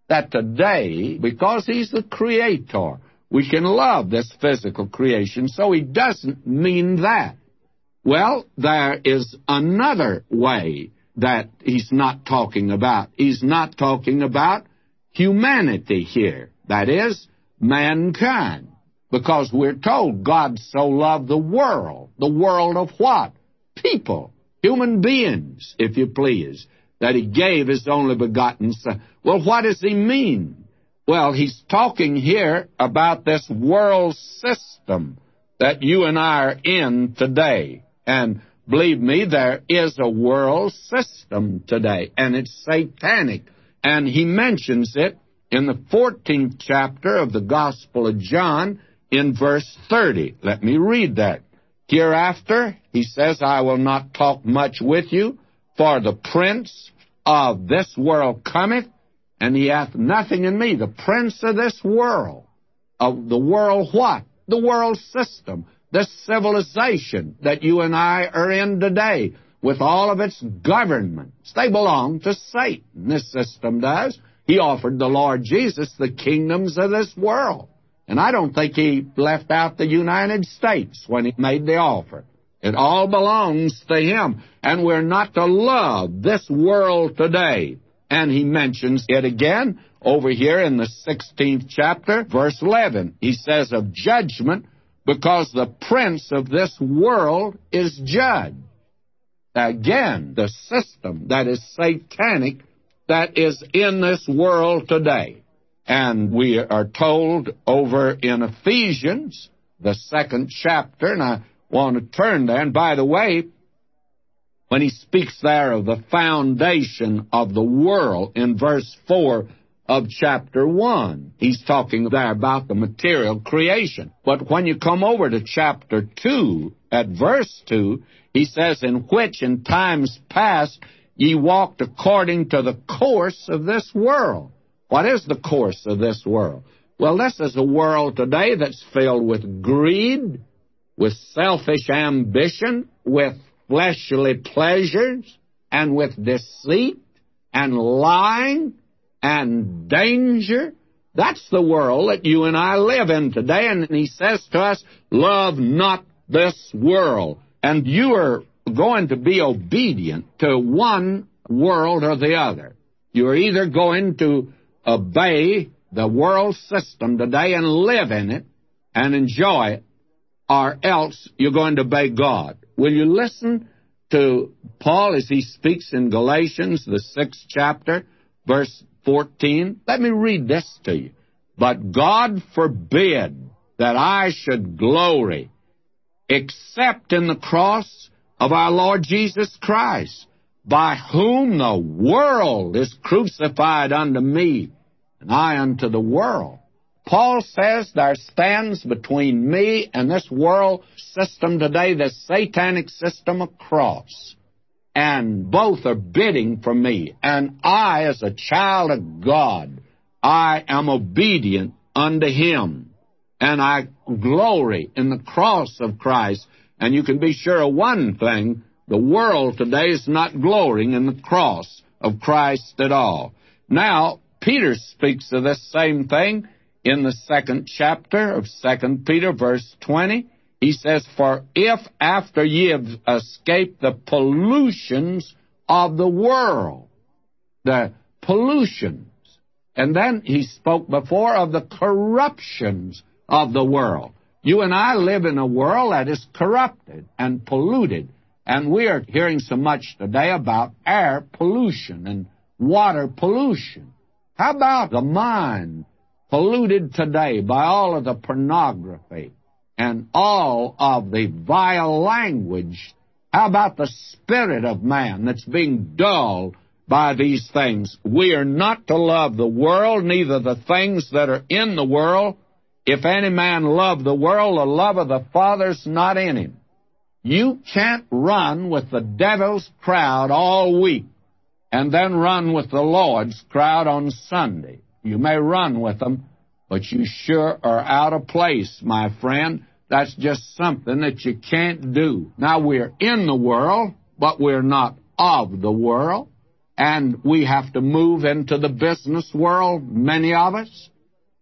That today, because He's the Creator, we can love this physical creation, so He doesn't mean that. Well, there is another way that He's not talking about. He's not talking about humanity here. That is, mankind. Because we're told God so loved the world. The world of what? people, human beings, if you please, that he gave his only begotten Son. Well, what does he mean? Well, he's talking here about this world system that you and I are in today. And believe me, there is a world system today, and it's satanic. And he mentions it in the 14th chapter of the Gospel of John in verse 30. Let me read that. Hereafter, he says, I will not talk much with you, for the prince of this world cometh, and he hath nothing in me. The prince of this world. Of the world what? The world system. This civilization that you and I are in today, with all of its governments. They belong to Satan. This system does. He offered the Lord Jesus the kingdoms of this world. And I don't think he left out the United States when he made the offer. It all belongs to him. And we're not to love this world today. And he mentions it again over here in the 16th chapter, verse 11. He says of judgment, because the prince of this world is judged. Again, the system that is satanic that is in this world today. And we are told over in Ephesians, the second chapter, and I want to turn there. And by the way, when he speaks there of the foundation of the world in verse 4 of chapter 1, he's talking there about the material creation. But when you come over to chapter 2, at verse 2, he says, In which in times past ye walked according to the course of this world what is the course of this world? Well, this is a world today that's filled with greed, with selfish ambition, with fleshly pleasures, and with deceit, and lying, and danger. That's the world that you and I live in today. And he says to us, Love not this world. And you are going to be obedient to one world or the other. You're either going to obey the world system today and live in it and enjoy it, or else you're going to obey God. Will you listen to Paul as he speaks in Galatians, the sixth chapter, verse 14? Let me read this to you. But God forbid that I should glory except in the cross of our Lord Jesus Christ by whom the world is crucified unto me, and I unto the world. Paul says there stands between me and this world system today, the satanic system of cross. And both are bidding for me. And I, as a child of God, I am obedient unto Him. And I glory in the cross of Christ. And you can be sure of one thing the world today is not glorying in the cross of Christ at all. Now, Peter speaks of this same thing in the second chapter of 2 Peter, verse 20. He says, For if after ye have escaped the pollutions of the world, the pollutions, and then he spoke before of the corruptions of the world. You and I live in a world that is corrupted and polluted and we are hearing so much today about air pollution and water pollution. How about the mind polluted today by all of the pornography and all of the vile language How about the spirit of man that's being dulled by these things? We are not to love the world, neither the things that are in the world. If any man love the world, the love of the Father's not in him. You can't run with the devil's crowd all week and then run with the Lord's crowd on Sunday. You may run with them, but you sure are out of place, my friend. That's just something that you can't do. Now, we're in the world, but we're not of the world. And we have to move into the business world, many of us.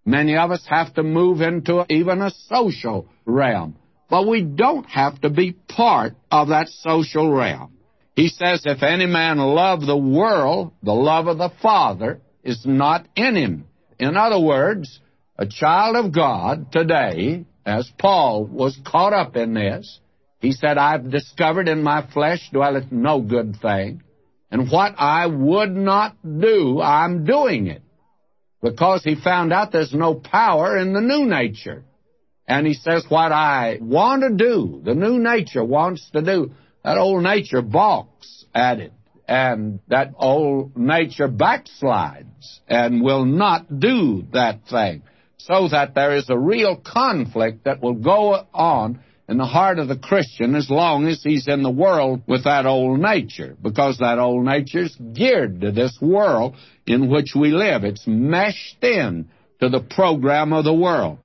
Many of us have to move into even a social realm. But we don't have to be part of that social realm. He says, If any man love the world, the love of the Father is not in him. In other words, a child of God today, as Paul was caught up in this, he said, I've discovered in my flesh dwelleth no good thing, and what I would not do, I'm doing it. Because he found out there's no power in the new nature. And he says, What I want to do, the new nature wants to do, that old nature balks at it. And that old nature backslides and will not do that thing. So that there is a real conflict that will go on in the heart of the Christian as long as he's in the world with that old nature, because that old nature's geared to this world in which we live. It's meshed in to the program of the world.